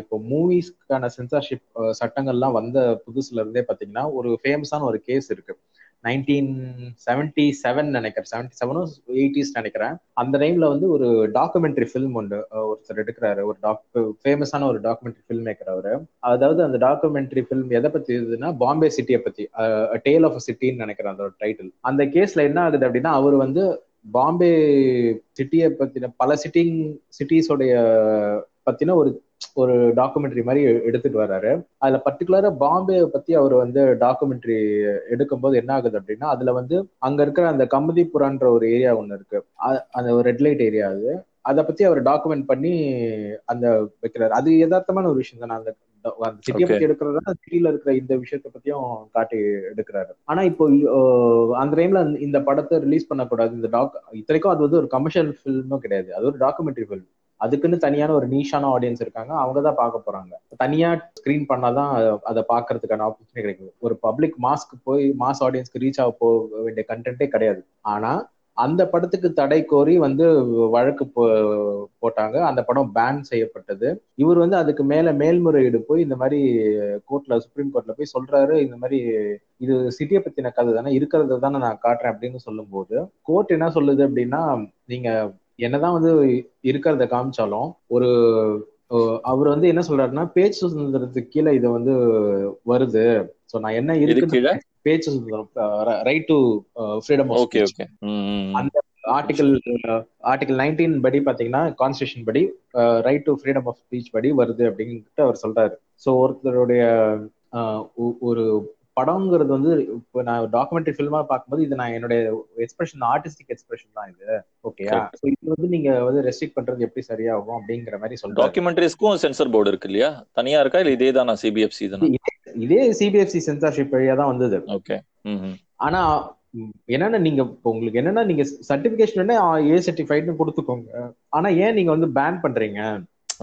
இப்போ மூவிஸ்க்கான சென்சார்ஷிப் சட்டங்கள்லாம் வந்த புதுசுல இருந்தே பாத்தீங்கன்னா ஒரு ஃபேமஸான ஒரு கேஸ் இருக்கு. நைன்டீன் செவன்டி செவன் நினைக்கிறேன். செவன்டி செவனும் எயிட்டிஸ் நினைக்கிறேன். அந்த டைம்ல வந்து ஒரு டாக்குமெண்ட்ரி ஃபிலிம் ஒன்று ஒருத்தர் எடுக்கிறாரு. ஒரு டாக் ஃபேமஸான ஒரு டாக்குமெண்ட்ரி ஃபில்ம் மேக்கர் அவரு. அதாவது அந்த டாக்குமெண்ட்ரி ஃபிலிம் எதை பத்தி இதுன்னா பாம்பே சிட்டியை பத்தி. டேல் ஆஃப் சிட்டின்னு நினைக்கிறேன் அந்த டைட்டில் அந்த கேஸ்ல என்ன ஆகுது அப்படின்னா அவர் வந்து பாம்பே சிட்டியை பத்தின பல சிட்டிங் சிட்டிஸோடைய பத்தின ஒரு ஒரு டாக்குமெண்ட்ரி மாதிரி எடுத்துட்டு வர்றாரு அதுல பர்டிகுலரா பாம்பே பத்தி அவர் வந்து டாக்குமெண்ட்ரி எடுக்கும்போது என்ன ஆகுது அப்படின்னா அதுல வந்து அங்க இருக்கிற அந்த கமதிபுரான்ற ஒரு ஏரியா ஒண்ணு இருக்கு. அந்த ஒரு ரெட் லைட் ஏரியா அது. அதை பத்தி அவர் டாக்குமெண்ட் பண்ணி அந்த வைக்கிறாரு. அது யதார்த்தமான ஒரு விஷயம் தானே. அந்த அந்த சிட்டியை. பத்தி எடுக்கிறதா சிட்டியில இருக்கிற இந்த விஷயத்த பத்தியும் காட்டி எடுக்கிறாரு. ஆனா இப்போ அந்த டைம்ல இந்த படத்தை ரிலீஸ் பண்ணக்கூடாது. இந்த டாக் இத்தனைக்கும் அது வந்து ஒரு கமர்ஷியல் ஃபில்மும் கிடையாது. அது ஒரு டாக்குமெண்ட்ரி ஃபில்ம் அதுக்குன்னு தனியான ஒரு நீஷான ஆடியன்ஸ் இருக்காங்க. அவங்க தான் பார்க்க போறாங்க. தனியா ஸ்கிரீன் பண்ணாதான் அதை பார்க்கறதுக்கான ஆப்பர்ச்சுனிட்டி கிடைக்குது. ஒரு பப்ளிக் மாஸ்க்கு போய் மாஸ் ஆடியன்ஸ்க்கு ரீச் ஆக போக வேண்டிய கண்டென்ட்டே கிடையாது. ஆனா அந்த படத்துக்கு தடை கோரி வந்து வழக்கு போ- போட்டாங்க. அந்த படம் பேன் செய்யப்பட்டது. இவர் வந்து அதுக்கு மேல மேல்முறையீடு போய் இந்த மாதிரி கோர்ட்ல சுப்ரீம் கோர்ட்ல போய் சொல்றாரு. இந்த மாதிரி இது சிட்டியை பத்தின கதை தானே இருக்கிறத தானே நான் காட்டுறேன் அப்படின்னு சொல்லும்போது கோர்ட் என்ன சொல்லுது அப்படின்னா நீங்க என்னதான் வந்து இருக்கிறத காமிச்சாலும் ஒரு அவர் வந்து என்ன சொல்றாருன்னா பேச்சு சுதந்திரத்துக்கு கீழே இது வந்து வருது. சோ நான் என்ன இருக்கு பேச்சு சுதந்திரம் right to freedom okay okay அந்த ஆர்டிகல் ஆர்டிகல் நைன்டீன் படி பாத்தீங்கன்னா கான்ஸ்டியூஷன் படி right to freedom of speech படி வருது அப்படின்ட்டு அவர் சொல்றாரு. ஸோ ஒருத்தருடைய ஒரு படம்ங்கிறது வந்து இப்போ நான் டாக்குமெண்ட்ரி ஃபில்மா பார்க்கும்போது இது நான் என்னுடைய எக்ஸ்பிரஷன் ஆர்டிஸ்டிக் எக்ஸ்பிரஷன் தான் இது. ஓகேயா ஸோ இது வந்து நீங்க வந்து ரெஸ்ட்ரிக்ட் பண்றது எப்படி சரியாகும் அப்படிங்கிற மாதிரி சொல்றாரு. டாக்குமெண்ட்ரிஸ்க்கும் சென்சர் போர்டு இருக்கு இல்லையா? தனியா இருக்கா? இல்ல இதே தானா சிபிஎஃப்சி தானா? இதே சிபிஎஃப்சி சென்சார்ஷிப் வழியா தான் வந்தது. ஓகே ஆனா என்னன்னா நீங்க இப்போ உங்களுக்கு என்னன்னா நீங்க சர்டிபிகேஷன் ஏ சர்டிஃபைட்னு கொடுத்துக்கோங்க. ஆனா ஏன் நீங்க வந்து பேன் பண்றீங்க?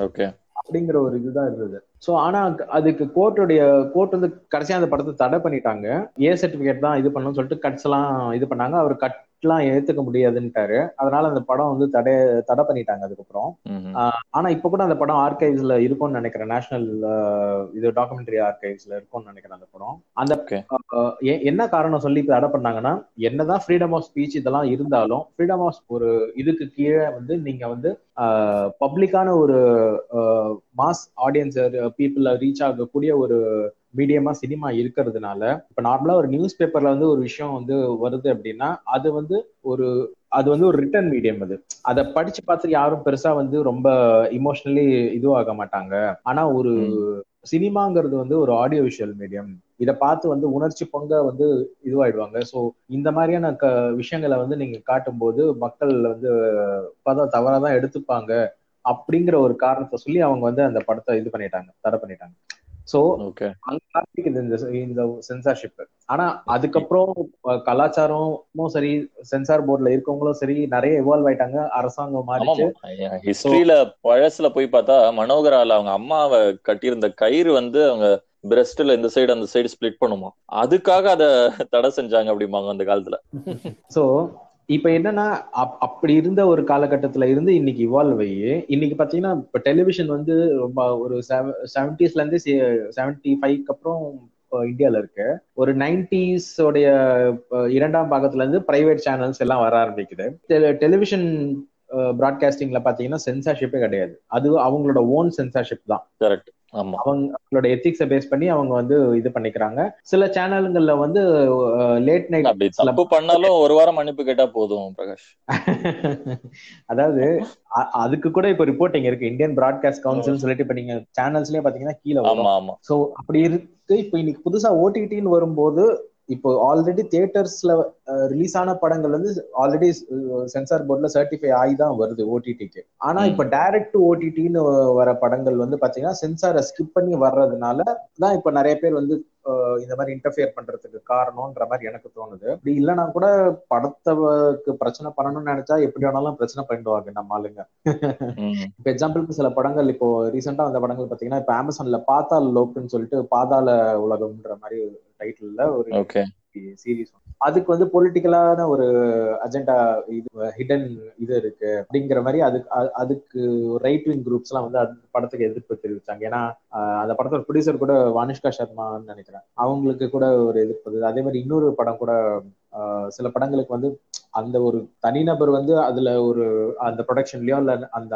ஓகே அப்படிங்கிற ஒரு இதுதான் இருந்தது. சோ ஆனா அதுக்கு கோர்ட்டுடைய கோர்ட் வந்து கடைசியா அந்த படத்தை தடை பண்ணிட்டாங்க. ஏ சர்டிபிகேட் தான் இது பண்ணணும்னு சொல்லிட்டு கட்ஸ் எல்லாம் இது பண்ணாங்க. அவர் கட் ஸ்கிரிப்ட்லாம் ஏத்துக்க முடியாதுன்ட்டாரு. அதனால அந்த படம் வந்து தடை தடை பண்ணிட்டாங்க அதுக்கப்புறம். ஆனா இப்ப கூட அந்த படம் ஆர்கைவ்ஸ்ல இருக்கும்னு நினைக்கிறேன். நேஷனல் இது டாக்குமெண்ட்ரி ஆர்கைவ்ஸ்ல இருக்கும்னு நினைக்கிறேன் அந்த படம். அந்த என்ன காரணம் சொல்லி இப்ப தடை பண்ணாங்கன்னா என்னதான் ஃப்ரீடம் ஆஃப் ஸ்பீச் இதெல்லாம் இருந்தாலும் ஃப்ரீடம் ஆஃப் ஒரு இதுக்கு கீழே வந்து நீங்க வந்து பப்ளிக்கான ஒரு மாஸ் ஆடியன்ஸ் பீப்புள ரீச் ஆகக்கூடிய ஒரு மீடியமா சினிமா இருக்கிறதுனால இப்ப நார்மலா ஒரு நியூஸ் பேப்பர்ல வந்து ஒரு விஷயம் வந்து வருது அப்படின்னா அது வந்து ஒரு அது வந்து ஒரு ரிட்டன் மீடியம் அது. அதை படிச்சு பார்த்து யாரும் பெருசா வந்து ரொம்ப இமோஷனலி இதுவாக மாட்டாங்க. ஆனா ஒரு சினிமாங்கிறது வந்து ஒரு ஆடியோ விஷுவல் மீடியம் இதை பார்த்து வந்து உணர்ச்சி பொங்க வந்து இதுவாயிடுவாங்க. ஸோ இந்த மாதிரியான க விஷயங்களை வந்து நீங்க காட்டும்போது மக்கள் வந்து பதம் தவறாக தான் எடுத்துப்பாங்க அப்படிங்கிற ஒரு காரணத்தை சொல்லி அவங்க வந்து அந்த படத்தை இது பண்ணிட்டாங்க தடை பண்ணிட்டாங்க. ஆரம்பிக்குது இந்த இந்த சென்சார்ஷிப் ஆனா அதுக்கப்புறம் கலாச்சாரமும் சரி சென்சார் போர்ட்ல இருக்கவங்களும் சரி நிறைய இவால்வ் ஆயிட்டாங்க. அரசாங்கம் மாறிச்சு ஹிஸ்டரியில பழசுல போய் பார்த்தா மனோகரால அவங்க அம்மாவை கட்டியிருந்த கயிறு வந்து அவங்க பிரஸ்ட்ல இந்த சைடு அந்த சைடு ஸ்ப்ளிட் பண்ணுமா. அதுக்காக அத தடை செஞ்சாங்க அப்படிம்பாங்க அந்த காலத்துல. சோ இப்ப என்னன்னா அப்- அப்படி இருந்த ஒரு காலகட்டத்துல இருந்து இன்னைக்கு இவால்வ் ஆகி இன்னைக்கு பாத்தீங்கன்னா இப்ப டெலிவிஷன் வந்து ரொம்ப ஒரு செவன்டிஸ்ல இருந்து செவன்டி ஃபைவ்க்கு அப்புறம் இந்தியால இருக்கு. ஒரு நைன்டிஸ் உடைய இரண்டாம் பாகத்துல இருந்து பிரைவேட் சேனல்ஸ் எல்லாம் வர ஆரம்பிக்குது. டெலிவிஷன் பிராட்காஸ்டிங்ல பாத்தீங்கன்னா சென்சார்ஷிப்பே கிடையாது. அது அவங்களோட ஓன் சென்சார்ஷிப் தான். கரெக்ட் அவங்க அவங்களோட எத்திக்ஸை பேஸ் பண்ணி அவங்க வந்து இது பண்ணிக்கிறாங்க. சில சேனல்கள்ல வந்து லேட் நைட் தப்பு பண்ணாலும் ஒரு வாரம் மன்னிப்பு கேட்டா போதும் பிரகாஷ். அதாவது அதுக்கு கூட இப்ப ரிப்போர்ட்டிங் இருக்கு. இந்தியன் பிராட்காஸ்ட் கவுன்சில் சொல்லிட்டு இப்ப நீங்க சேனல்ஸ்லயே பாத்தீங்கன்னா கீழே வரும். ஆமா ஆமா. சோ அப்படி இருக்கு. இப்ப இன்னைக்கு புதுசா ஓடிடின்னு வரும்போது இப்போ ஆல்ரெடி தியேட்டர்ஸ்ல ரிலீஸ் ஆன படங்கள் வந்து ஆல்ரெடி சென்சார் போர்ட்ல சர்டிஃபை ஆகி தான் வருது ஓடிடிக்கு ஆனா. இப்ப டைரக்ட் ஓடிடின்னு வர படங்கள் வந்து பாத்தீங்கன்னா சென்சாரை ஸ்கிப் பண்ணி வர்றதுனால தான் இப்ப நிறைய பேர் வந்து இந்த மாதிரி இன்டர்ஃபியர் பண்றதுக்கு காரணம்ன்ற மாதிரி எனக்கு தோணுது அப்படி இல்லைன்னா கூட படத்துக்கு பிரச்சனை பண்ணணும்னு நினைச்சா எப்படி வேணாலும் பிரச்சனை பண்ணிடுவாங்க நம்ம ஆளுங்க. இப்ப எக்ஸாம்பிளுக்கு சில படங்கள் இப்போ ரீசெண்டா வந்த படங்கள் பாத்தீங்கன்னா இப்ப அமேசான்ல பாதாள லோக்குன்னு சொல்லிட்டு பாதாள உலகம்ன்ற மாதிரி டைட்டில்ல ஒரு சீரிஸ் அதுக்கு வந்து பொலிட்டிக்கலான ஒரு அஜெண்டா இது ஹிடன் இது இருக்கு. அப்படிங்கிற மாதிரி அதுக்கு அதுக்கு ரைட் விங் குரூப்ஸ் எல்லாம் வந்து அந்த படத்துக்கு எதிர்ப்பு தெரிவிச்சாங்க. ஏன்னா அந்த படத்தோட ப்ரொடியூசர் கூட வானிஷ்கா சர்மான்னு நினைக்கிறேன். அவங்களுக்கு கூட ஒரு எதிர்ப்பு. அதே மாதிரி இன்னொரு படம் கூட சில படங்களுக்கு வந்து அந்த ஒரு தனிநபர் வந்து அதுல ஒரு அந்த ப்ரொடக்ஷன்லயோ இல்ல அந்த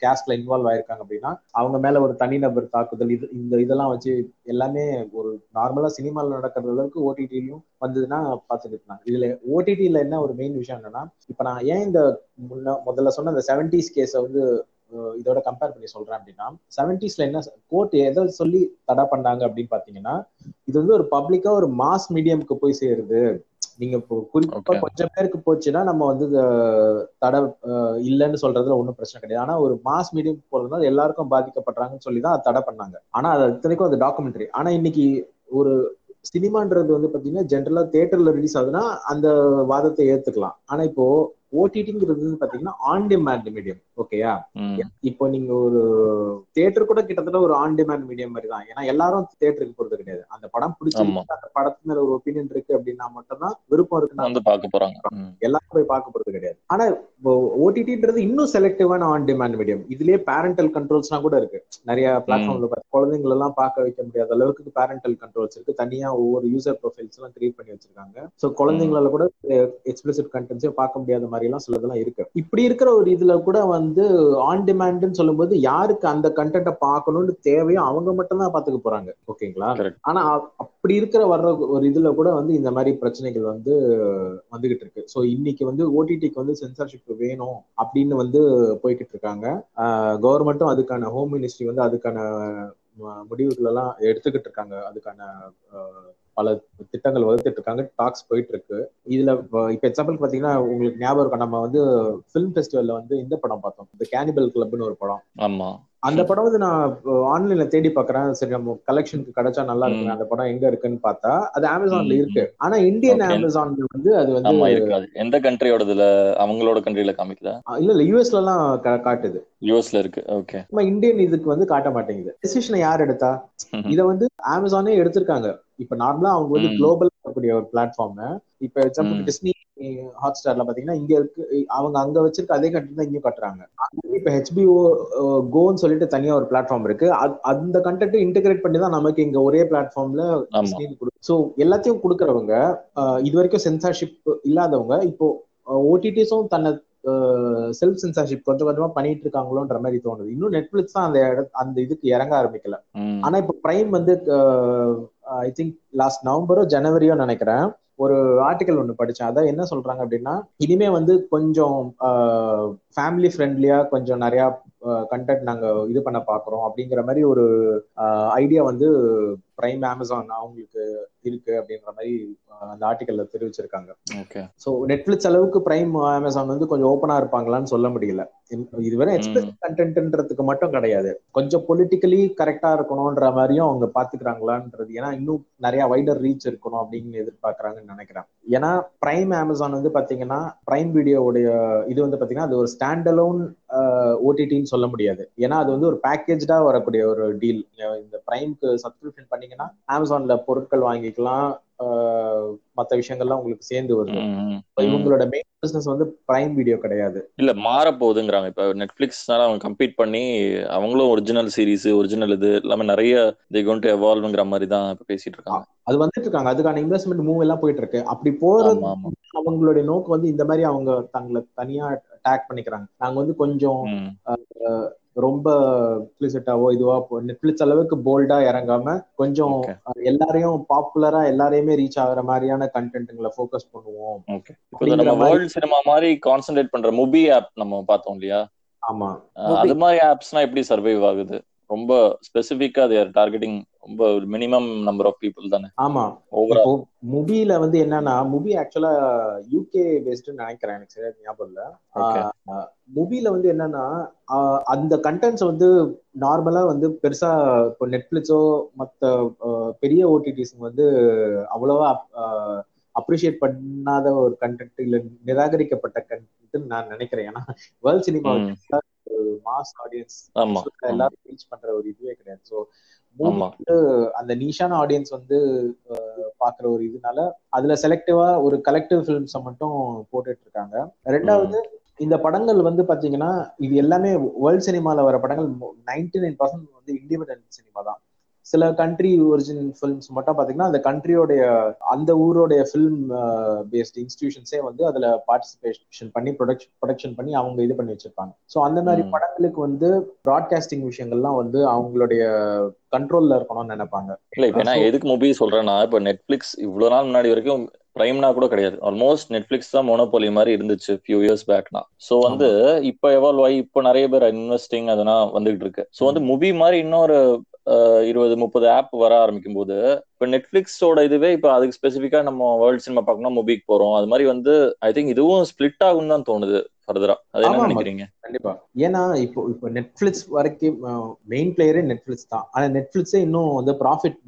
கேஸ்ட்ல இன்வால்வ் ஆயிருக்காங்க அப்படின்னா அவங்க மேல ஒரு தனிநபர் தாக்குதல் இது இந்த இதெல்லாம் வச்சு எல்லாமே ஒரு நார்மலா சினிமால நடக்கிற அளவுக்கு ஓடிடிலையும் வந்ததுன்னா பார்த்துட்டு இருந்தாங்க இதுல ஓடிடியில என்ன ஒரு மெயின் விஷயம் என்னன்னா இப்ப நான் ஏன் இந்த முன்ன முதல்ல சொன்ன இந்த செவன்டிஸ் கேஸை வந்து இதோட கம்பேர் பண்ணி சொல்றேன் அப்படின்னா செவன்டிஸ்ல என்ன கோர்ட் எதை சொல்லி தடை பண்ணாங்க அப்படின்னு பாத்தீங்கன்னா இது வந்து ஒரு பப்ளிக்கா ஒரு மாஸ் மீடியம்க்கு போய் சேருது. நீங்க குறிப்பா. கொஞ்சம் பேருக்கு போச்சுன்னா நம்ம வந்து தடை இல்லைன்னு சொல்றதுல ஒன்றும் பிரச்சனை கிடையாது. ஆனா ஒரு மாஸ் மீடியம் போறதுனால எல்லாருக்கும் பாதிக்கப்படுறாங்கன்னு சொல்லி தான் அதை தடை பண்ணாங்க. ஆனா அது இத்தனைக்கும் அது டாக்குமெண்ட்ரி ஆனா இன்னைக்கு ஒரு சினிமான்றது வந்து பாத்தீங்கன்னா ஜென்ரலா தியேட்டர்ல ரிலீஸ் ஆகுதுன்னா அந்த வாதத்தை ஏத்துக்கலாம். ஆனா இப்போ ஓடிடிங்கிறது வந்து பாத்தீங்கன்னா ஆன் டிமாண்ட் மீடியம் ஓகேயா. இப்போ நீங்க ஒரு தியேட்டர் கூட கிட்டத்தட்ட ஒரு ஆன் டிமாண்ட் மீடியம் மாதிரி தான். ஏன்னா எல்லாரும் தியேட்டருக்கு போறது கிடையாது. அந்த படம் பிடிச்சிருக்கு அந்த படத்து மேல ஒரு ஒப்பீனியன் இருக்கு அப்படின்னா மட்டும்தான் விருப்பம் இருக்குன்னா வந்து பார்க்க போறாங்க. எல்லாரும் போய் பார்க்க போறது கிடையாது. ஆனா ஓடிடின்றது இன்னும் செலக்டிவான ஆன் டிமாண்ட் மீடியம் இதுலயே பேரண்டல் கண்ட்ரோல்ஸ்லாம் கூட இருக்கு. நிறைய பிளாட்ஃபார்ம்ல குழந்தைங்கள எல்லாம் பார்க்க வைக்க முடியாத அளவுக்கு பேரண்டல் கண்ட்ரோல்ஸ் இருக்கு. தனியா ஒவ்வொரு யூசர் ப்ரொஃபைல்ஸ் எல்லாம் கிரியேட் பண்ணி வச்சிருக்காங்க. சோ குழந்தைங்களால கூட எக்ஸ்பிளிசிட் கண்டென்ட்ஸே பார்க்க முடியாத மாதிரி எல்லாம் சிலதெல்லாம் இருக்கு. இப்படி இருக்கிற ஒரு இதுல கூட வந்து ஆன் டிமாண்ட்னு சொல்லும்போது யாருக்கு அந்த கண்டென்ட்டை பார்க்கணும்னு தேவையோ அவங்க மட்டும் தான் பாத்துக்க போறாங்க. ஓகேங்களா. ஆனா அப்படி இருக்கிற வர்ற ஒரு இதுல கூட வந்து இந்த மாதிரி பிரச்சனைகள் வந்து வந்துகிட்டு இருக்கு. ஸோ இன்னைக்கு வந்து ஓடிடிக்கு வந்து சென்சார்ஷிப் வேணும் அப்படின்னு வந்து போய்கிட்டு இருக்காங்க. கவர்மெண்ட்டும் அதுக்கான ஹோம் மினிஸ்ட்ரி வந்து அதுக்கான முடிவுகள் எல்லாம் எடுத்துக்கிட்டு இருக்காங்க. அதுக்கான பல திட்டங்கள் வகுத்துட்டு இருக்காங்க டாக்ஸ் போயிட்டு இருக்கு இதுல இப்ப- எக்ஸாம்பிள் பாத்தீங்கன்னா உங்களுக்கு ஞாபகம் இருக்கும் நம்ம வந்து ஃபிலிம் ஃபெஸ்டிவல்ல வந்து இந்த படம் பார்த்தோம். இந்த கேனிபல் கிளப்னு ஒரு படம். ஆமா. அந்த படம் வந்து நான் ஆன்லைன்ல தேடி பாக்குறேன். சரி நம்ம கலெக்ஷனுக்கு கிடைச்சா நல்லா இருக்கு அந்த படம் எங்க இருக்குன்னு பார்த்தா அது அமேசான்ல இருக்கு. ஆனா இந்தியன். அமேசான்ல வந்து அது வந்து எந்த கண்ட்ரியோடதுல அவங்களோட கண்ட்ரில காமிக்குதா? இல்ல இல்ல யூஎஸ்ல எல்லாம் காட்டுது. யூஎஸ்ல இருக்கு. ஓகே நம்ம இந்தியன் இதுக்கு வந்து காட்ட மாட்டேங்குது. டெசிஷனை யார் எடுத்தா? இத வந்து அமேசானே எடுத்திருக்காங்க. இப்ப நார்மலா அவங்க வந்து. குளோபல் இருக்கக்கூடிய ஒரு பிளாட்ஃபார்ம் இப்ப எக்ஸாம்பிள். டிஸ்னி ஹாட் ஸ்டார்ல பாத்தீங்கன்னா இங்க இருக்கு அவங்க அங்க வச்சிருக்க அதே கண்டென்ட் தான் இங்கேயும் கட்டுறாங்க. இப்ப ஹெச்பிஓ கோன்னு சொல்லிட்டு தனியா ஒரு பிளாட்ஃபார்ம் இருக்கு. அந்த கண்டென்ட் இன்டகிரேட் பண்ணி தான் நமக்கு இங்க ஒரே பிளாட்ஃபார்ம்ல ஸோ எல்லாத்தையும் கொடுக்கறவங்க இது வரைக்கும் சென்சார்ஷிப் இல்லாதவங்க இப்போ ஓடிடிஸும் தன்னை செல்ஃப் சென்சார்ஷிப் கொஞ்சம் கொஞ்சமா பண்ணிட்டு இருக்காங்களோன்ற மாதிரி தோணுது. இன்னும் நெட்ஃபிளிக்ஸ் தான் அந்த அந்த இதுக்கு இறங்க ஆரம்பிக்கல. ஆனா இப்போ பிரைம் வந்து ஐ திங்க் லாஸ்ட் நவம்பரோ ஜனவரியோ நினைக்கிறேன் ஒரு ஆர்டிக்கல் ஒன்று படிச்சேன். அதான் என்ன சொல்றாங்க அப்படின்னா இனிமே வந்து கொஞ்சம் ஃபேமிலி ஃப்ரெண்ட்லியா கொஞ்சம் நிறைய கண்டென்ட் நாங்க இது பண்ண பாக்குறோம் அப்படிங்கிற மாதிரி ஒரு ஐடியா வந்து பிரைம் அமேசான் அவங்களுக்கு இருக்கு அப்படின்ற மாதிரி அந்த ஆர்டிக்கல்ல தெரிவிச்சிருக்காங்க. ஸோ நெட்ஃபிளிக்ஸ் அளவுக்கு பிரைம் அமேசான் வந்து கொஞ்சம் ஓப்பனா இருப்பாங்களான்னு சொல்ல முடியல. இதுவரை ம். எக்ஸ்பிரஸ் கண்டென்ட்ன்றதுக்கு மட்டும் கிடையாது. கொஞ்சம் பொலிட்டிக்கலி கரெக்டா இருக்கணும்ன்ற மாதிரியும் அவங்க பாத்துக்கிறாங்களான்றது. ஏன்னா இன்னும் நிறைய வைடர் ரீச் இருக்கணும் அப்படின்னு எதிர்பார்க்கறாங்கன்னு நினைக்கிறேன். ஏன்னா பிரைம் அமேசான் வந்து பாத்தீங்கன்னா பிரைம் வீடியோவுடைய இது வந்து பாத்தீங்கன்னா அது ஒரு ஸ்டாண்ட் அலோன் ஓடிடின்னு சொல்ல முடியாது. ஏன்னா அது வந்து ஒரு பேக்கேஜ்டா வரக்கூடிய ஒரு டீல் இந்த பிரைம்க்கு சப்ஸ்கிரிப்ஷன் பண்ணீங்கன்னா அமேசான்ல பொருட்கள் வாங்கிக்கலாம் மத்த விஷயங்கள்லாம் உங்களுக்கு சேர்ந்து வருது. இவங்களோட மெயின் பிசினஸ் வந்து பிரைம் வீடியோ கிடையாது. இல்ல மாற போகுதுங்கிறாங்க இப்ப நெட்ஃபிளிக்ஸ்னால அவங்க கம்பீட் பண்ணி அவங்களும் ஒரிஜினல் சீரிஸ் ஒரிஜினல் இது எல்லாமே நிறைய தி கோன் டு எவால்வ்ங்கிற மாதிரி தான் இப்ப பேசிட்டு இருக்காங்க. அது வந்துட்டு இருக்காங்க. அதுக்கான இன்வெஸ்ட்மெண்ட் மூவ் எல்லாம் போயிட்டு இருக்கு. அப்படி போறது அவங்களுடைய நோக்கம் வந்து இந்த மாதிரி அவங்க தங்களை தனியா டேக் பண்ணிக்கிறாங்க. நாங்க வந்து கொஞ்சம் ரொம்ப எக்ஸ்பிளிசிட்டாவோ இதுவா நெட்ஃபிளிக்ஸ் அளவுக்கு போல்டா இறங்காம கொஞ்சம் எல்லாரையும் பாப்புலரா எல்லாரையுமே ரீச் ஆகுற மாதிரியான கண்டென்ட்டுங்களை ஃபோக்கஸ் பண்ணுவோம். நம்ம வேர்ல்ட் சினிமா மாதிரி கான்சென்ட்ரேட் பண்ற முபி ஆப் நம்ம பார்த்தோம் இல்லையா? ஆமா. அது மாதிரி ஆப்ஸ்னா எப்படி சர்வைவ் ஆகுது? ரொம்ப ஸ்பெசிஃபிக்கா தேர் டார்கெட்டிங் ரொம்ப மினிமம் நம்பர் ஆஃப் பீப்புள் தானே. ஆமா. முபியில வந்து என்னன்னா முபி ஆக்சுவலா யூகே பேஸ்ட்னு நினைக்கிறேன் எனக்கு சரியா ஞாபகம் இல்ல. முபியில வந்து என்னன்னா அந்த கண்டென்ட்ஸ் வந்து நார்மலா வந்து பெருசா இப்போ நெட்ஃபிளிக்ஸோ மத்த பெரிய ஓடிடிஸ் வந்து அவ்வளவா அப்ரிஷியேட் பண்ணாத ஒரு கண்டென்ட் இல்ல நிராகரிக்கப்பட்ட கண்டென்ட் நான் நினைக்கிறேன். ஏன்னா வேர்ல்ட் சினிமா ஒரு மாஸ் ஆடியன்ஸ் எல்லாரும் ரீச் பண்ற ஒரு இதுவே கிடையாது. ஸோ அந்த நீஷான ஆடியன்ஸ் வந்து பாக்குற ஒரு இதுனால அதுல செலக்டிவா ஒரு கலெக்டிவ் ஃபிலிம்ஸை மட்டும் போட்டுட்டு இருக்காங்க ரெண்டாவது இந்த படங்கள் வந்து பாத்தீங்கன்னா இது எல்லாமே வேர்ல்ட் சினிமால வர படங்கள் நைன்டி நைன் பர்சன்ட் வந்து இண்டிபெண்டன்ட் சினிமா தான். சில கண்ட்ரி ஒரிஜினல் ஃபிலிம்ஸ் மட்டும் பாத்தீங்கன்னா அந்த கண்ட்ரியோடைய அந்த ஊரோடைய ஃபிலிம் பேஸ்ட் இன்ஸ்டிடியூஷன்ஸே வந்து அதுல பார்ட்டிசிபேஷன் பண்ணி ப்ரொடக்ஷன் ப்ரொடக்ஷன் பண்ணி அவங்க இது பண்ணி வச்சிருப்பாங்க. ஸோ அந்த மாதிரி. படங்களுக்கு வந்து ப்ராட்காஸ்டிங் விஷயங்கள்லாம் வந்து அவங்களுடைய கண்ட்ரோல்ல இருக்கணும்னு நினைப்பாங்க. இல்ல இப்ப நான் எதுக்கு மூவி சொல்றேன்னா இப்ப நெட்ஃபிளிக்ஸ் இவ்வளவு நாள் முன்னாடி வரைக்கும் பிரைம்னா கூட கிடையாது. ஆல்மோஸ்ட் நெட்ஃபிளிக்ஸ் தான் மோனோபோலி மாதிரி இருந்துச்சு ஃபியூ இயர்ஸ் பேக்னா சோ வந்து இப்ப எவால்வ் ஆகி இப்ப நிறைய பேர் இன்வெஸ்டிங் அதெல்லாம் வந்துகிட்டு இருக்கு. சோ வந்து மூவி மாதிரி இன்னொரு இருபது முப்பது ஆப் வர ஆரம்பிக்கும் போது இப்ப நெட்ஃபிளிக்ஸோட இதுவே இப்ப அதுக்கு ஸ்பெசிஃபிக்கா நம்ம வேர்ல்ட் சினிமா பார்க்கணும் மூவிக்கு போறோம். அது மாதிரி வந்து ஐ திங்க் இதுவும் ஸ்பிளிட் ஆகும் தான் தோணுது ஃபர்தரா அது என்ன. நினைக்கிறீங்க? கண்டிப்பா. ஏன்னா இப்போ இப்போ நெட்ஃபிளிக்ஸ் வரைக்கும் மெயின் பிளேயரே நெட்ஃபிளிக்ஸ் தான். ஆனா நெட்ஃபிளிக்ஸே இன்னும் வந்து ப்ராஃபிட்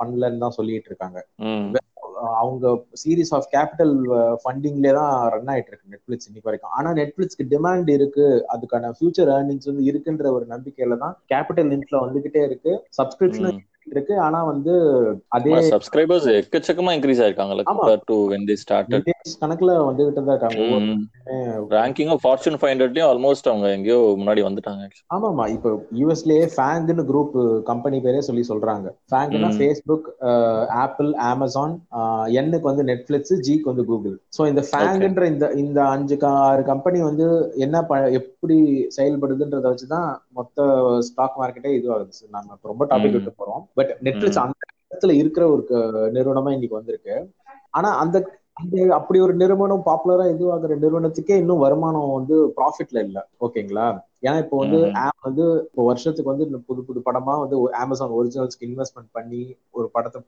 பண்ணலன்னு தான் சொல்லிட்டு இருக்காங்க. அவங்க சீரீஸ் ஆஃப் கேபிட்டல் ஃபண்டிங்லேயே தான் ரன் ஆயிட்டு இருக்கு நெட்ஃபிளிக்ஸ் இன்னைக்கு வரைக்கும். ஆனா நெட்ஃபிளிக்ஸ்க்கு டிமாண்ட் இருக்கு. அதுக்கான ஃபியூச்சர் ஏர்னிங்ஸ் வந்து இருக்குன்ற ஒரு நம்பிக்கையில தான் கேபிட்டல் இன்ஃப்ளோ வந்துகிட்டே இருக்கு. சப்ஸ்கிரிப்ஷன் இருக்கு. ஆனா வந்து அதே சப்ஸ்கிரைபர்ஸ் எக்கச்சக்கமா இன்க்ரீஸ் ஆயிருக்காங்கல்ல ஆமா. Compare to the started millions கணக்குல வந்துகிட்டு தான் இருக்காங்க. ரேங்கிங் ஃபார்ச்சூன் ஃபைவ் ஹண்ட்ரட்லயும் ஆல்மோஸ்ட் அவங்க எங்கேயோ முன்னாடி வந்துட்டாங்க actually. ஆமாமா இப்போ யூஎஸ்லயே ஃபேங்க்னு குரூப் கம்பெனி பேரே சொல்லி சொல்றாங்க. ஃபேங்க்னா. ஃபேஸ்புக் ஆப்பிள் அமேசான் எண்ணுக்கு வந்து நெட்ஃபிளிக்ஸ் ஜிக்கு வந்து கூகுள் ஸோ இந்த ஃபேங்க்ன்ற இந்த இந்த அஞ்சு ஆறு கம்பெனி வந்து என்ன எப்படி செயல்படுதுன்றத வச்சுதான் மொத்த ஸ்டாக் மார்க்கெட்டே இதுவாகுது சார் இப்ப ரொம்ப டாபிக். விட்டு போறோம். பட் நெட்ஃபிளிக்ஸ் அந்த இடத்துல இருக்கிற ஒரு நிறுவனமா இன்னைக்கு வந்திருக்கு. ஆனா அந்த அந்த அப்படி ஒரு நிறுவனம் பாப்புலரா இதுவாகிற நிறுவனத்துக்கே இன்னும் வருமானம் வந்து ப்ராஃபிட்ல இல்ல. ஓகேங்களா ஏன்னா இப்போ வந்து. ஆப் வந்து இப்போ வருஷத்துக்கு வந்து புது புது படமா வந்து அமேசான் ஒரிஜினல்ஸ்க்கு இன்வெஸ்ட்மெண்ட் பண்ணி ஒரு படத்தை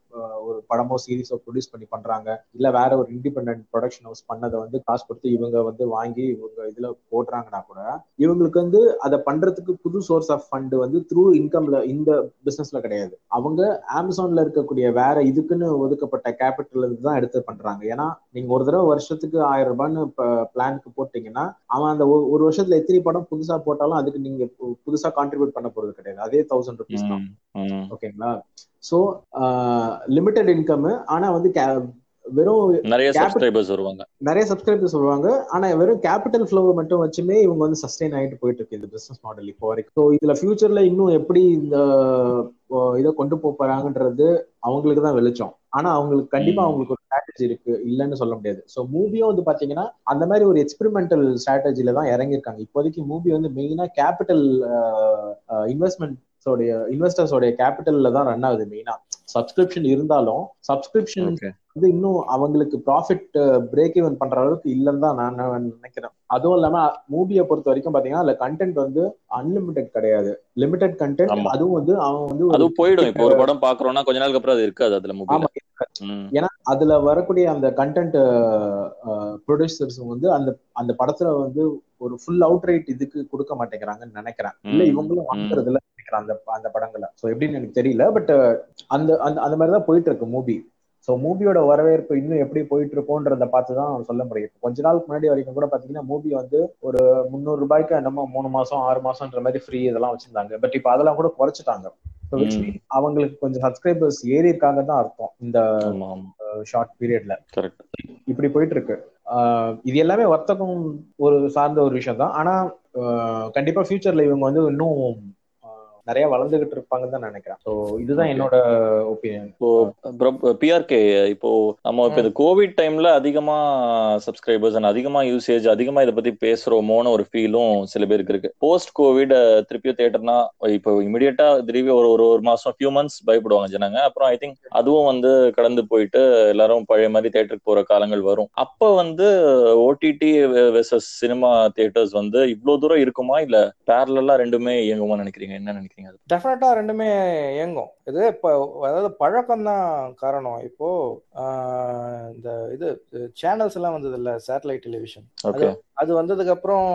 ஒரு படமோ சீரிஸோ ப்ரொடியூஸ் பண்ணி பண்றாங்க. இல்ல வேற ஒரு இண்டிபெண்டன்ட் ப்ரொடக்ஷன் ஹவுஸ் பண்ணதை வந்து காசு கொடுத்து இவங்க வந்து வாங்கி இவங்க இதுல போடுறாங்கன்னா கூட இவங்களுக்கு வந்து அதை பண்றதுக்கு புது சோர்ஸ் ஆஃப் ஃபண்ட் வந்து த்ரூ இன்கம்ல இந்த பிசினஸ்ல கிடையாது. அவங்க அமேசான்ல இருக்கக்கூடிய வேற இதுக்குன்னு ஒதுக்கப்பட்ட கேபிட்டல் தான் எடுத்து பண்றாங்க. ஏன்னா நீங்க ஒரு தடவை வருஷத்துக்கு ஆயிரம் ரூபான்னு பிளானுக்கு போட்டீங்கன்னா அவன் அந்த ஒரு- வருஷத்துல எத்தனை படம் புதுசா போட்டாலும் அதுக்கு நீங்க புதுசா கான்ட்ரிபியூட் பண்ண போறது கிடையாது. அதே தௌசண்ட் ருபீஸ் தான். ஓகேங்களா ஸோ லிமிட்டெட் இன்கம் ஆனா வந்து வெறும் நிறைய சப்ஸ்கிரைபர்ஸ் வருவாங்க. நிறைய சப்ஸ்கிரைபர்ஸ் வருவாங்க. ஆனா வெறும் கேபிட்டல் ஃப்ளோவை மட்டும் வச்சுமே இவங்க வந்து சஸ்டெயின் ஆகிட்டு போயிட்டு இருக்கு இந்த பிசினஸ் மாடல் இப்போ வரைக்கும். ஸோ இதுல ஃபியூச்சர்ல இன்னும் எப்படி இந்த இதை கொண்டு போறாங்கன்றது அவங்களுக்கு தான் வெளிச்சம். ஆனா அவங்களுக்கு கண்டிப்பா. அவங்களுக்கு ஒரு ஸ்ட்ராட்டஜி இருக்கு இல்லைன்னு சொல்ல முடியாது. ஸோ மூவியும் வந்து பாத்தீங்கன்னா அந்த மாதிரி ஒரு எக்ஸ்பெரிமெண்டல் ஸ்ட்ராட்டஜில தான் இறங்கியிருக்காங்க. இப்போதைக்கு மூவி வந்து மெயினா கேபிட்டல் இன்வெஸ்ட்மெண்ட்ஸோடைய இன்வெஸ்டர்ஸோடைய கேபிட்டல்ல தான் ரன் ஆகுது மெயினா சப்ஸ்கிரிப்ஷன் இருந்தாலும் சப்ஸ்கிரிப்ஷன் வந்து இன்னும் அவங்களுக்கு ப்ராஃபிட் பிரேக் ஈவன் பண்ற அளவுக்கு இல்லைன்னு தான் நான் நான் நினைக்கிறேன். அதுவும் இல்லாம மூவியை பொறுத்த வரைக்கும் பாத்தீங்கன்னா அதுல கண்டென்ட் வந்து அன்லிமிட்டெட் கிடையாது. Limited content. அதுவும் வந்து அவன் வந்து அதுவும் போயிடும். இப்போ ஒரு படம் பாக்குறோம்னா கொஞ்ச நாளுக்கு அப்புறம் அது இருக்காது அதுல ஆமா ஏன்னா அதுல வரக்கூடிய அந்த கண்டென்ட் ப்ரொடியூசர்ஸ் வந்து அந்த அந்த படத்துல வந்து ஒரு ஃபுல் அவுட் ரைட் இதுக்கு கொடுக்க மாட்டேங்கிறாங்கன்னு நினைக்கிறேன். இல்ல இவங்களும் ம். நினைக்கிறேன் அந்த அந்த படங்களை ஸோ எப்படின்னு எனக்கு தெரியல பட் அந்த அந்த அந்த மாதிரி தான் போயிட்டு இருக்கு மூவி ஸோ மூவியோட வரவேற்பு இன்னும் எப்படி போயிட்டு இருக்கோன்றத பார்த்து தான் சொல்ல முடியும். இப்ப கொஞ்ச நாளுக்கு முன்னாடி வரைக்கும் கூட பாத்தீங்கன்னா மூவி வந்து ஒரு முந்நூறு ரூபாய்க்கு என்னமோ மூணு மாசம் ஆறு மாசம்ன்ற மாதிரி ஃப்ரீ இதெல்லாம் வச்சிருந்தாங்க. பட் இப்போ அதெல்லாம் கூட குறைச்சிட்டாங்க. அவங்களுக்கு கொஞ்சம் சப்ஸ்கிரைபர்ஸ் ஏறி இருக்காங்க தான் அர்த்தம் இந்த ஷார்ட் பீரியட்ல கரெக்ட் இப்படி போயிட்டு இருக்கு ஆஹ் இது எல்லாமே வர்த்தகம் ஒரு சார்ந்த ஒரு விஷயம் தான் ஆனா கண்டிப்பா ஃபியூச்சர்ல இவங்க வந்து இன்னும் நிறைய வளர்ந்துகிட்டு இருப்பாங்கன்னு தான் நினைக்கிறேன். ஸோ இதுதான். என்னோட ஒப்பீனியன் இப்போ பிஆர்கே இப்போ நம்ம இப்போ இந்த கோவிட் டைம்ல அதிகமா சப்ஸ்கிரைபர்ஸ் அண்ட் அதிகமா யூசேஜ் அதிகமா இதை பத்தி பேசுறோமோன்னு ஒரு ஃபீலும் சில பேருக்கு இருக்கு. போஸ்ட் கோவிட் திருப்பியும் தேட்டர்னா இப்போ இமிடியட்டா திருப்பி ஒரு ஒரு ஒரு மாசம் ஃபியூ மந்த்ஸ் பயப்படுவாங்க ஜனங்க. அப்புறம் ஐ திங்க் அதுவும் வந்து கடந்து போயிட்டு எல்லாரும் பழைய மாதிரி தேட்டருக்கு போற காலங்கள் வரும். அப்ப வந்து ஓடிடி வெர்சஸ் சினிமா தியேட்டர்ஸ் வந்து இவ்வளவு தூரம் இருக்குமா? இல்ல பேரலா ரெண்டுமே இயங்குமா நினைக்கிறீங்க? என்ன நினைக்கிறீங்க? அது டெஃபினட்டா ரெண்டுமே இயங்கும். இது இப்போ அதாவது பழக்கம் தான் காரணம். இப்போ இந்த இது சேனல்ஸ் எல்லாம் வந்தது இல்ல சேட்டலைட் டெலிவிஷன் அது வந்ததுக்கு அப்புறம்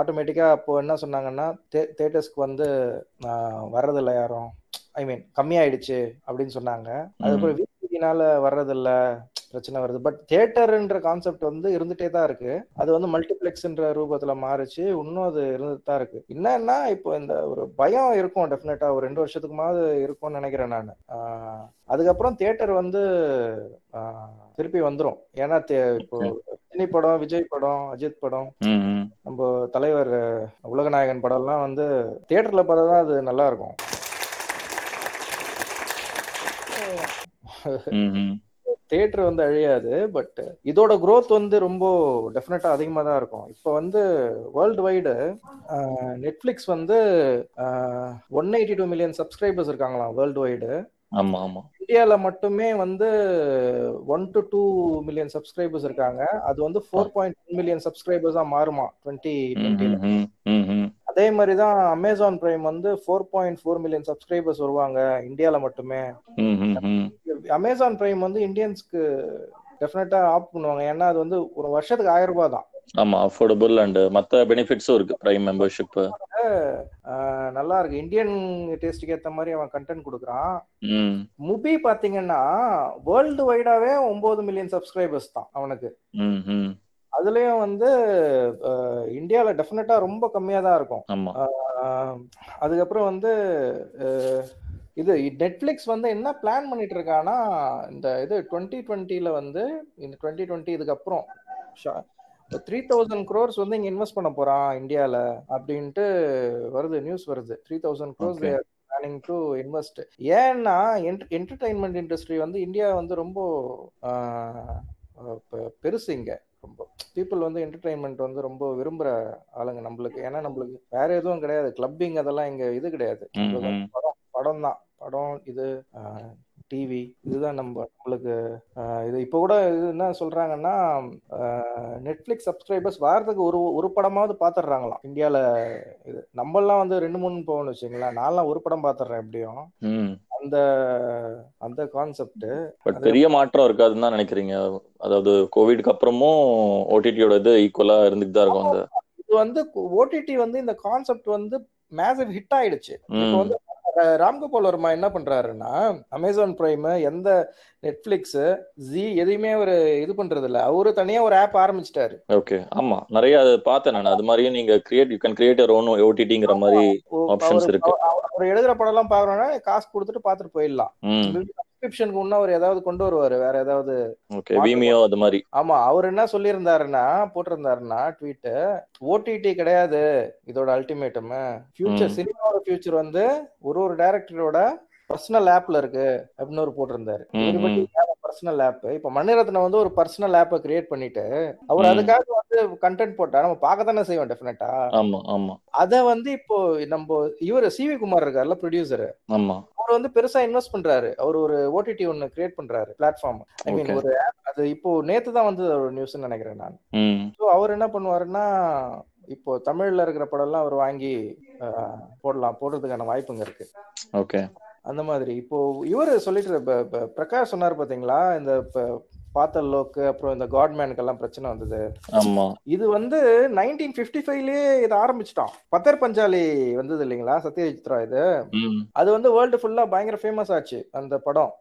ஆட்டோமேட்டிக்கா அப்போ என்ன சொன்னாங்கன்னா தேட்டர்ஸ்க்கு வந்து வர்றதில்ல யாரும். ஐ மீன் கம்மியாயிடுச்சு அப்படின்னு சொன்னாங்க. அதுக்கப்புறம் விசிடினால வர்றதில்ல. பிரச்சனை வருது. பட் தியேட்டர்ன்ற கான்செப்ட் வந்து இருந்துட்டே தான் இருக்கு. அது வந்து மல்டிப்ளெக்ஸ்ன்ற ரூபத்துல மாறுச்சு. இன்னும் அது இருந்துட்டு தான் இருக்கு. என்னன்னா இப்போ இந்த ஒரு பயம் இருக்கும் டெஃபினட்டா ஒரு ரெண்டு வருஷத்துக்குமாவது இருக்கும்னு நினைக்கிறேன் நான். அதுக்கப்புறம் தியேட்டர் வந்து திருப்பி வந்துரும். ஏன்னா இப்போ ரஜினி படம் விஜய் படம் அஜித் படம் நம்ம தலைவர் உலகநாயகன் படம்லாம் வந்து தியேட்டர்ல பார்த்தா தான் அது நல்லா இருக்கும். தியேட்டர் வந்து அழியாது பட் இதோட growth வந்து ரொம்ப டெஃபினட்டா அதிகமா தான் இருக்கும். இப்போ வந்து வேர்ல்டு வைடு நெட்ஃபிளிக்ஸ் வந்து one eighty two million subscribers இருக்காங்களாம் வேர்ல்டு வைடு ஆமா ஆமா. இந்தியால மட்டுமே வந்து one to two million subscribers இருக்காங்க. அது வந்து ஃபோர் பாயிண்ட் மில்லியன் சப்ஸ்கிரைபர்ஸா மாறுமா டுவெண்ட்டி டுவெண்ட்டில அதே மாதிரி தான் அமேசான் பிரைம் வந்து four point four million subscribers வருவாங்க இந்தியால மட்டுமே. அமேசான் பிரைம் வந்து இந்தியன்ஸ்க்கு டெஃபினட்டா ஆப் பண்ணுவாங்க. ஏன்னா அது வந்து ஒரு வருஷத்துக்கு ஆயிரம் ரூபாய் தான். ஆமா அஃபோர்டபுள் அண்ட் மத்த பெனிஃபிட்ஸும் இருக்கு. பிரைம் மெம்பர்ஷிப் நல்லா இருக்கு. இந்தியன் டேஸ்ட்டுக்கு ஏத்த மாதிரி அவன் கண்டென்ட் கொடுக்குறான். முபி பாத்தீங்கன்னா வேர்ல்டு வைடாவே ஒன்பது மில்லியன் சப்ஸ்கிரைபர்ஸ் தான் அவனுக்கு. அதுலயும் வந்து ஆஹ் இந்தியால டெஃபினட்டா ரொம்ப கம்மியா தான் இருக்கும். அதுக்கப்புறம் வந்து இது நெட்ஃபிளிக்ஸ் வந்து என்ன பிளான் பண்ணிட்டு இருக்கான்னா இந்த இது டுவெண்ட்டி டுவெண்ட்டில வந்து இந்த டுவெண்ட்டி டுவெண்ட்டி இதுக்கப்புறம் த்ரீ தௌசண்ட் க்ரோர்ஸ் வந்து இங்க இன்வெஸ்ட் பண்ண போறான் இந்தியால அப்படின்ட்டு வருது நியூஸ் வருது. Three thousand crores. Planning to invest ஏன்னா என்டர்டைன்மெண்ட் இண்டஸ்ட்ரி வந்து இந்தியா வந்து ரொம்ப பெருசு இங்க. ரொம்ப பீப்புள் வந்து என்டர்டைன்மெண்ட் வந்து ரொம்ப விரும்புற ஆளுங்க நம்மளுக்கு. ஏன்னா நம்மளுக்கு வேற எதுவும் கிடையாது. கிளப்பிங் அதெல்லாம் இங்க இது கிடையாது. படம் படம் தான் படம் இது டிவி இதுதான் நம்ம நம்மளுக்கு இது. இப்போ கூட இது என்ன சொல்றாங்கன்னா நெட்ஃபிளிக்ஸ் சப்ஸ்கிரைபர்ஸ் வாரத்துக்கு ஒரு ஒரு படமாவது பாத்துடுறாங்களாம் இந்தியால இது. நம்மளாம் வந்து ரெண்டு மூணு போகணும்னு வச்சுங்களேன் நான்லாம் ஒரு படம் பாத்துடுறேன் எப்படியும். அந்த அந்த கான்செப்ட் பட் பெரிய மாற்றம் இருக்காதுன்னு தான் நினைக்கிறீங்க? அதாவது கோவிட்க்கு அப்புறமும் ஓடிடியோட இது ஈக்குவலா இருந்துட்டு தான் இருக்கும் அந்த இது வந்து ஓடிடி வந்து இந்த கான்செப்ட் வந்து மேசிவ் ஹிட் ஆயிடுச்சு. இப்போ வந்து ராம்கோபால் வர்மா என்ன பண்றாருன்னா அமேசான் பிரைம் எந்த நெட்ஃபிளிக்ஸ் ஜி எதையுமே ஒரு இது பண்றது இல்ல அவரு தனியா ஒரு ஆப் ஆரம்பிச்சிட்டாரு. ஓகே ஆமா. நிறைய அது பார்த்தேன் நான். அது மாதிரியும் நீங்க create you can create own ஓடிடிங்கிற மாதிரி ஆப்ஷன்ஸ் அவரு இருக்கு. அவ- அவர் எழுதுற படம் எல்லாம் பாக்குறோம்னா காசு கொடுத்துட்டு பாத்துட்டு போயிடலாம். சப்ஸ்கிரிப்ஷனுக்கு இன்னும் அவர் ஏதாவது கொண்டு வருவாரு வேற ஏதாவது ஓகே விமியோ அது மாதிரி. ஆமா அவர் என்ன சொல்லியிருந்தாருன்னா போட்டிருந்தாருன்னா ட்வீட் ஓடிடி கிடையாது இதோட அல்டிமேட்டம் ஃபியூச்சர். சினிமாவோட ஃபியூச்சர் வந்து ஒரு ஒரு டைரக்டரோட பர்சனல் ஆப்ல இருக்கு அப்படின்னு ஒரு போட்டிருந்தாரு. பர்சனல் ஆப் இப்ப மணிரத்னம் வந்து ஒரு பர்சனல் ஆப்பை கிரியேட் பண்ணிட்டு அவர். அதுக்காக வந்து கண்டென்ட் போட்டா நம்ம பார்க்க தானே செய்வோம் டெஃபினட்டா ஆமா ஆமா. அத வந்து இப்போ நம்ம இவர் சிவி குமார் இருக்கார்ல ப்ரொடியூசர் ஆமா. அவர் வந்து பெருசா இன்வெஸ்ட் பண்றாரு. அவர் ஒரு ஓடிடி ஒன்னு கிரியேட் பண்றாரு பிளாட்ஃபார்ம் ஐ மீன். ஒரு app. அது இப்போ நேத்து தான் வந்து ஒரு நியூஸ் நினைக்கிறேன் நான். ஸோ அவர் என்ன பண்ணுவாருன்னா இப்போ தமிழ்ல இருக்கிற படம்லாம் அவர் வாங்கி போடலாம் போடுறதுக்கான வாய்ப்புங்க இருக்கு. ஓகே அந்த மாதிரி. இப்போ இவர் சொல்லிட்டு பிரகாஷ் சொன்னார் பாத்தீங்களா? இந்த பாத்தல் லோக்கு அப்புறம் இந்த காட்மேனுக்கெல்லாம் பிரச்சனை வந்தது. ஆமா. இது வந்து நைன்டீன் பிப்டி ஃபைவ்லயே இதை ஆரம்பிச்சிட்டான். பத்தர் பஞ்சாலி வந்தது இல்லைங்களா? சத்யஜித்ரா இது. ம். அது வந்து வேர்ல்டு ஃபுல்லா பயங்கர ஃபேமஸ் ஆச்சு அந்த படம்.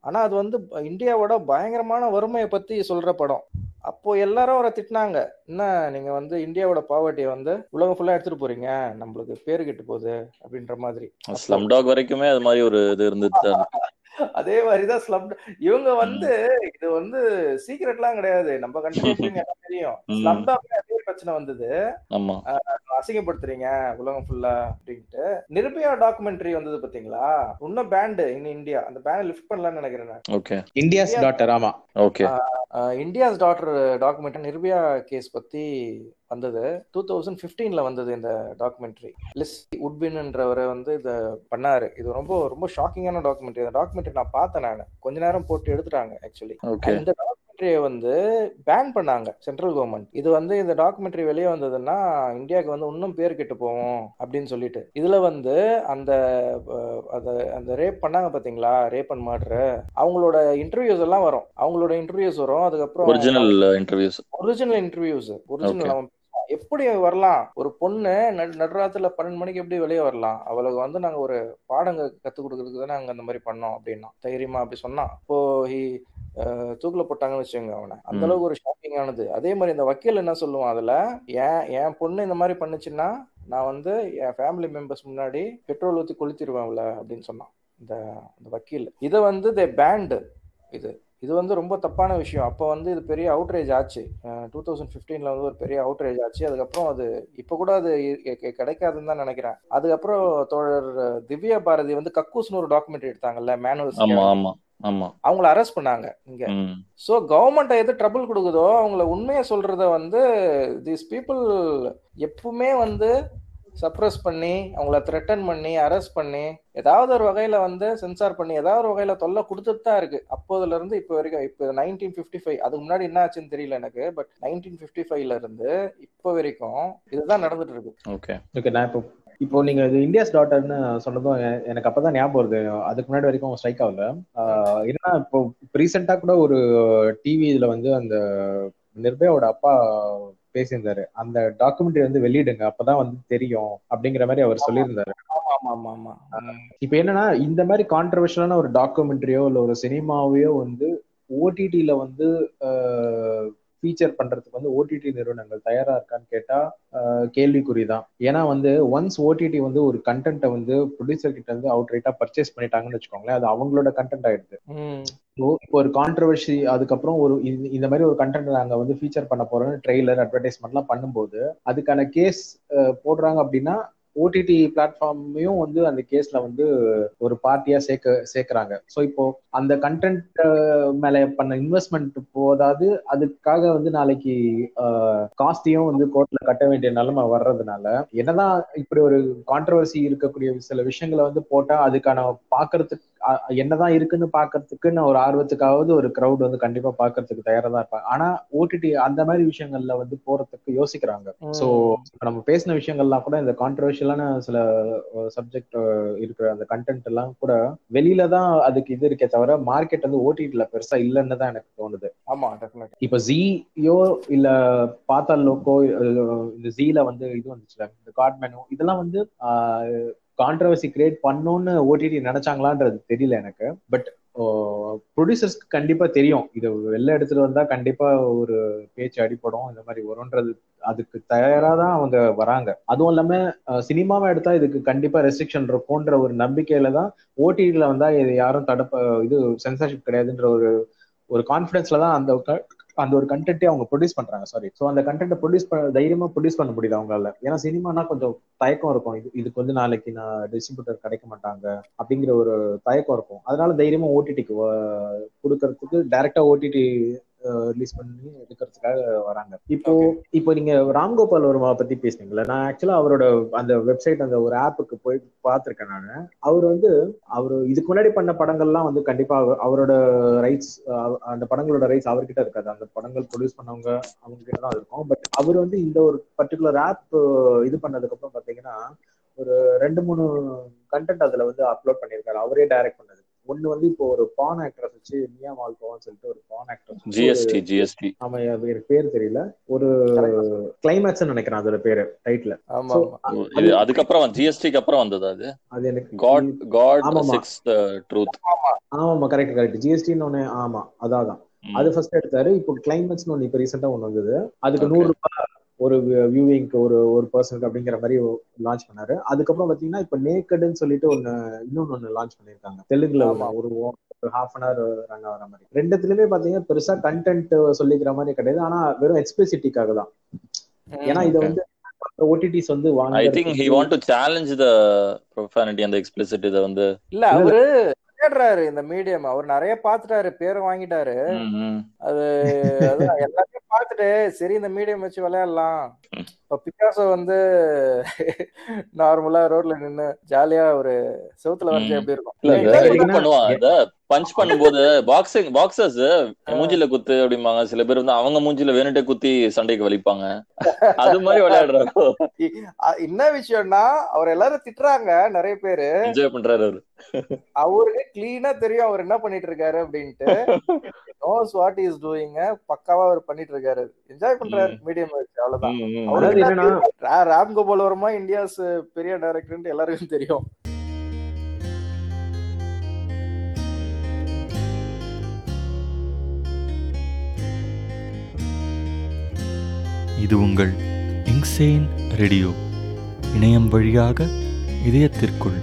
ஆனா அது வந்து இந்தியாவோட பயங்கரமான வறுமையை பத்தி சொல்ற படம். அப்போ எல்லாரும் அவரை திட்டினாங்க. என்ன நீங்க வந்து இந்தியாவோட பாவர்ட்டியை வந்து உலகம் ஃபுல்லா எடுத்துட்டு போறீங்க? நம்மளுக்கு பேரு கெட்டு போகுது அப்படின்ற மாதிரி. ஸ்லம் டாக் வரைக்குமே அது மாதிரி ஒரு இது இருந்துட்டு அதே மாதிரிதான் ஸ்லம் இவங்க வந்து இது வந்து சீக்கிரட்லாம் கிடையாது. நம்ம கண்ட்ரி எல்லாம் தெரியும். ஸ்லம் பிரச்சனை வந்தது. அசிங்கப்படுத்துறீங்க உலகம் ஃபுல்லா அப்படின்ட்டு. நிர்பயா டாக்குமெண்ட்ரி வந்தது பாத்தீங்களா இன்னும் பேண்டு இன் இந்தியா. அந்த பேண்ட் லிஃப்ட் பண்ணலாம்னு நினைக்கிறேன் நான். ஓகே இந்தியாஸ் டாட்டர் ஆமா. Okay India's daughter document Nirbhaya case பத்தி வந்தது. டூ தௌசண்ட் ஃபிஃப்டீன்ல வந்தது இந்த டாக்குமெண்ட்ரி லிஸ் உட்பின்ன்றவரை வந்து இத பண்ணாரு. இது ரொம்ப ரொம்ப ஷாக்கிங்கான டாக்குமெண்ட்ரி இந்த டாக்குமெண்ட்ரி நான் பார்த்தேன் நான். கொஞ்ச நேரம் போட்டு எடுத்துட்டாங்க ஆக்சுவலி ஓகே இந்த டாக்குமெண்ட்ரியை வந்து பேன் பண்ணாங்க சென்ட்ரல் கவர்மெண்ட் இது வந்து இந்த டாக்குமெண்ட்ரி வெளியே வந்ததுன்னா இந்தியாவுக்கு வந்து இன்னும் பேர் கெட்டு போகும் அப்படின்னு சொல்லிட்டு. இதுல வந்து அந்த அந்த ரேப் பண்ணாங்க பாத்தீங்களா? ரேப் அண்ட் மர்டர் அவங்களோட இன்டர்வியூஸ் எல்லாம் வரும். அவங்களோட இன்டர்வியூஸ் வரும். அதுக்கப்புறம் original interviews original interviews original. அவன். எப்படி வரலாம்? ஒரு பொண்ணு நடு நடுராத்துல பன்னெண்டு மணிக்கு எப்படி வெளியே வரலாம்? அவளுக்கு வந்து நாங்க ஒரு பாடங்க கத்து கொடுக்கறதுக்கு தானே அங்க அந்த மாதிரி பண்ணோம் அப்படின்னா. தைரியமா அப்படி சொன்னான் இப்போ தூக்குல போட்டாங்கன்னு வச்சுக்கோங்க அவனை. அந்த. அளவுக்கு ஒரு ஷாக்கிங்கானது அதே மாதிரி இந்த வக்கீல் என்ன சொல்லுவான் அதுல? ஏன் என் பொண்ணு இந்த மாதிரி பண்ணுச்சுன்னா நான் வந்து என் ஃபேமிலி மெம்பர்ஸ் முன்னாடி பெட்ரோல் ஊத்தி கொளுத்திடுவேன் அவள அப்படின்னு சொன்னான் இந்த இந்த வக்கீல். இதை வந்து தே பேண்டு இது இது வந்து ரொம்ப தப்பான விஷயம். அப்போ வந்து இது பெரிய அவுட்ரேஜ் ஆச்சு. டூ தௌசண்ட் ஃபிஃப்டீன்ல வந்து ஒரு பெரிய அவுட்ரேஜ் ஆச்சு. அதுக்கப்புறம் அது இப்போ கூட அது கிடைக்காதுன்னு தான் நினைக்கிறேன். அதுக்கப்புறம் தோழர் திவ்யா பாரதி வந்து கக்கூஸ்னு ஒரு டாக்குமெண்ட்ரி எடுத்தாங்கல்ல மேனுவல் அவங்கள அரெஸ்ட் பண்ணாங்க இங்க. ஸோ கவர்மெண்ட் எது ட்ரபிள் கொடுக்குதோ அவங்கள உண்மையை சொல்றத வந்து தீஸ் பீப்புள் எப்பவுமே வந்து சப்ரஸ் பண்ணி அவங்கள த்ரெட்டன் பண்ணி அரெஸ்ட் பண்ணி ஏதாவது ஒரு வகையில வந்து சென்சார் பண்ணி ஏதாவது ஒரு வகையில தொல்லை கொடுத்துட்டு தான் இருக்கு. அப்போதுல இருந்து இப்போ வரைக்கும் இப்போ நைன்டீன் ஃபிஃப்டி ஃபைவ் அதுக்கு முன்னாடி என்ன ஆச்சுன்னு தெரியல எனக்கு பட் நைன்டீன் ஃபிஃப்டி ஃபைவ்ல இருந்து இப்போ வரைக்கும் இதுதான் நடந்துட்டு இருக்கு. ஓகே ஓகே நான் இப்போ இப்போ நீங்க இது இந்தியாஸ் டாட்டர்னு சொன்னதும் எனக்கு அப்பதான் ஞாபகம் வருது. அதுக்கு முன்னாடி வரைக்கும் ஸ்ட்ரைக் ஆகல. என்னன்னா இப்போ ரீசெண்டா கூட ஒரு டிவி இதுல வந்து அந்த நிர்பயாவோட அப்பா பேசியிருந்தாரு. அந்த டாக்குமெண்ட்ரி வந்து வெளியிடுங்க அப்பதான் வந்து தெரியும் அப்படிங்கிற மாதிரி அவர் சொல்லியிருந்தாரு. ஆமா ஆமா ஆமா ஆமா. இப்போ என்னன்னா இந்த மாதிரி கான்ட்ரவர்ஷியலான ஒரு டாக்குமெண்ட்ரியோ இல்ல ஒரு சினிமாவையோ வந்து ஓடிடில வந்து ஃபீச்சர் பண்றதுக்கு வந்து ஓடிடி நிறுவனங்கள் தயாரா இருக்கான்னு கேட்டா ஆஹ் கேள்விக்குறிதான். ஏன்னா வந்து ஒன்ஸ் ஓடிடி வந்து ஒரு கண்டென்ட்டை வந்து ப்ரொடியூசர் கிட்ட இருந்து அவுட் ரைட்டா பர்ச்சேஸ் பண்ணிட்டாங்கன்னு வச்சுக்கோங்களேன் அது அவங்களோட கண்டென்ட் ஆயிடுது. இப்போ ஒரு கான்ட்ரவர்சி அதுக்கப்புறம் ஒரு இந்த- மாதிரி ஒரு கண்டென்ட் நாங்க வந்து ஃபீச்சர் பண்ண போறோம்னு ட்ரெய்லர் அட்வர்டைஸ்மெண்ட்லாம் பண்ணும்போது அதுக்கான கேஸ் போடுறாங்க அப்படின்னா ஓடிடி பிளாட்ஃபார்மையும் வந்து அந்த கேஸ்ல வந்து ஒரு பார்ட்டியா சேர்க்க சேர்க்கறாங்க. ஸோ இப்போ அந்த கண்டென்ட் மேல பண்ண இன்வெஸ்ட்மெண்ட் போதாது அதுக்காக வந்து நாளைக்கு காஸ்டையும் வந்து கோர்ட்ல கட்ட வேண்டிய நிலைமை வர்றதுனால என்னதான் இப்படி ஒரு கான்ட்ரவர்சி இருக்கக்கூடிய சில விஷயங்களை வந்து போட்டா அதுக்கான பாக்குறதுக்கு என்னதான் இருக்குன்னு பாக்குறதுக்குன்னு ஒரு ஆர்வத்துக்காவது ஒரு கிரவுட் வந்து கண்டிப்பா பாக்குறதுக்கு தயாரா தான் இருப்பாங்க. ஆனா ஓடிடி அந்த மாதிரி விஷயங்கள்ல வந்து போறதுக்கு யோசிக்கிறாங்க. சோ நம்ம பேசின விஷயங்கள்லாம் கூட இந்த கான்ட்ரவர்ஷியலான சில சப்ஜெக்ட் இருக்கிற அந்த கண்டென்ட் எல்லாம் கூட வெளியில தான் அதுக்கு இது இருக்கே தவிர மார்க்கெட் வந்து ஓடிடில பெருசா இல்லைன்னு தான் எனக்கு தோணுது. ஆமா டெஃபினட் இப்ப ஜியோ இல்ல பாத்தால் லோக்கோ இந்த ஜீல வந்து இது வந்துச்சுல இந்த காட்மேனோ இதெல்லாம் வந்து கான்ட்ரவர்சி கிரியேட் பண்ணணும்னு ஓடிடி நினைச்சாங்களான்றது தெரியல எனக்கு. பட் ப்ரொடியூசர்ஸ்க்கு கண்டிப்பா தெரியும். இது வெளில எடுத்துட்டு வந்தா கண்டிப்பா ஒரு பேச்சு அடிப்படும் இந்த மாதிரி வரும்ன்றது அதுக்கு தயாரா தான் அவங்க வராங்க. அதுவும் இல்லாம சினிமாவை எடுத்தா இதுக்கு கண்டிப்பா ரெஸ்ட்ரிக்ஷன் இருக்கும்ன்ற ஒரு நம்பிக்கையில தான் ஓடிடியில வந்தா இது யாரும் தடுப்ப இது சென்சர்ஷிப் கிடையாதுன்ற ஒரு ஒரு கான்பிடன்ஸ்ல தான் அந்த அந்த ஒரு கண்டென்ட்டே அவங்க ப்ரொடியூஸ் பண்றாங்க. சாரி ஸோ அந்த கண்டென்ட்டை ப்ரொடியூஸ் பண்ண தைரியமா ப்ரொடியூஸ் பண்ண முடியுது அவங்களால. ஏன்னா சினிமானா கொஞ்சம் தயக்கம் இருக்கும். இது இதுக்கு வந்து நாளைக்கு நான் டிஸ்ட்ரிபியூட்டர் கிடைக்க மாட்டாங்க அப்படிங்கிற ஒரு தயக்கம் இருக்கும். அதனால தைரியமா ஓடிடிக்கு கொடுக்கறதுக்கு டேரக்டா ஓடிடி ரிலீஸ் பண்ணி எடுக்கிறதுக்காக வராங்க. இப்போ இப்போ நீங்க ராம்கோபால் வர்மா பத்தி பேசுனீங்கல்ல நான் ஆக்சுவலா அவரோட அந்த வெப்சைட் அந்த ஒரு ஆப்புக்கு போய் பார்த்திருக்கேன் நான். அவர் வந்து அவர் இதுக்கு முன்னாடி பண்ண படங்கள்லாம் வந்து கண்டிப்பா அவர்- அவரோட ரைட்ஸ் அந்த படங்களோட ரைட்ஸ் அவர்கிட்ட இருக்காது. அந்த படங்கள் ப்ரொடியூஸ் பண்ணவங்க அவங்க கிட்ட தான் இருக்கும். பட் அவர் வந்து இந்த ஒரு பர்டிகுலர் ஆப் இது பண்ணதுக்கு அப்புறம் பாத்தீங்கன்னா ஒரு ரெண்டு மூணு கண்டென்ட் அதுல வந்து அப்லோட் பண்ணியிருக்காரு. அவரே டைரக்ட் பண்ணது. ஒண்ணு வந்து இப்போ ஒரு பான் ஆக்ட்ரஸ் வச்சு மியா மால்கோவான்னு சொல்லிட்டு ஒரு பான் ஆக்ட்ரஸ் ஜிஎஸ்டி ஜிஎஸ்டி ஆமா எனக்கு பேர் தெரியல. ஒரு கிளைமேக்ஸ் நினைக்கிறேன் அதோட பேரு டைட்டில் ஆமா ஆமா. இது அதுக்கப்புறம் ஜிஎஸ்டிக்கு அப்புறம் வந்தது அது? அது எனக்கு காட் காட். சிக்ஸ் ட்ரூத் ஆமாமா கரெக்ட் கரெக்ட் ஜிஎஸ்டின்னு ஒண்ணு ஆமா அதான். அது ஃபர்ஸ்ட் எடுத்தாரு. இப்போ கிளைமேக்ஸ்னு ஒண்ணு இப்போ ரீசெண்டா ஒண்ணு வந்தது. அதுக்கு. நூறு ரூபாய் ஒரு வியூவிங்க்கு ஒரு ஒரு பர்சனுக்கு அப்படிங்கிற மாதிரி லான்ச் பண்ணாரு. அதுக்கப்புறம் பாத்தீங்கன்னா இப்போ நேக்கடுன்னு சொல்லிட்டு ஒண்ணு இன்னொன்னு ஒண்ணு லான்ச் பண்ணிருக்காங்க தெலுங்குல. ஒரு ஒரு ஹாஃப் அன் ஹவர் ரன் ஆகிற மாதிரி. ரெண்டுத்துலயுமே பாத்தீங்கன்னா பெருசா கண்டென்ட் சொல்லிக்கிற மாதிரி கிடையாது. ஆனா வெறும் எக்ஸ்பிளிசிட்டிக்காக தான். ஏன்னா இதை வந்து ஓடிடிஸ் வந்து I think he want to challenge the profanity அந்த எக்ஸ்பிளிசிட் இதை வந்து இல்ல. அவரு தேடுறாரு இந்த மீடியம். அவர் நிறைய பாத்துட்டாரு பேரை வாங்கிட்டாரு. அது எல்லாத்தையும் பார்த்துட்டு சரி இந்த மீடியம் வச்சு விளையாடலாம். இப்ப பிகாசோ வந்து நார்மலா ரோட்ல நின்னு ஜாலியா ஒரு செவுத்துல வரைஞ்சு. எப்படி இருக்கும்? பஞ்ச் பண்ணும்போது பாக்ஸிங் பாக்ஸர்ஸ் மூஞ்சில குத்து அப்படிம்பாங்க. சில பேர் வந்து அவங்க மூஞ்சில வேணுட்டே குத்தி சண்டைக்கு வலிப்பாங்க. அது மாதிரி விளையாடுறாங்க என்ன விஷயம்னா அவர் எல்லாரும் திட்டுறாங்க நிறைய பேரு. என்ஜாய் பண்றாரு அவரு. அவருக்கு கிளீனா தெரியும் அவர் என்ன பண்ணிட்டு இருக்காரு அப்படின்ட்டு. நோஸ் வாட் இஸ் டூயிங் பக்காவா அவர் பண்ணிட்டு இருக்காரு. என்ஜாய் பண்றாரு. மீடியம் வச்சு அவ்வளவுதான். அவருக்கு என்னன்னா ராம் கோபால் வர்மா இந்தியாஸ் பெரிய டைரக்டர் எல்லாருக்கும் தெரியும். இது உங்கள் இங்சேன் ரேடியோ. இணையம் வழியாக இதயத்திற்குள்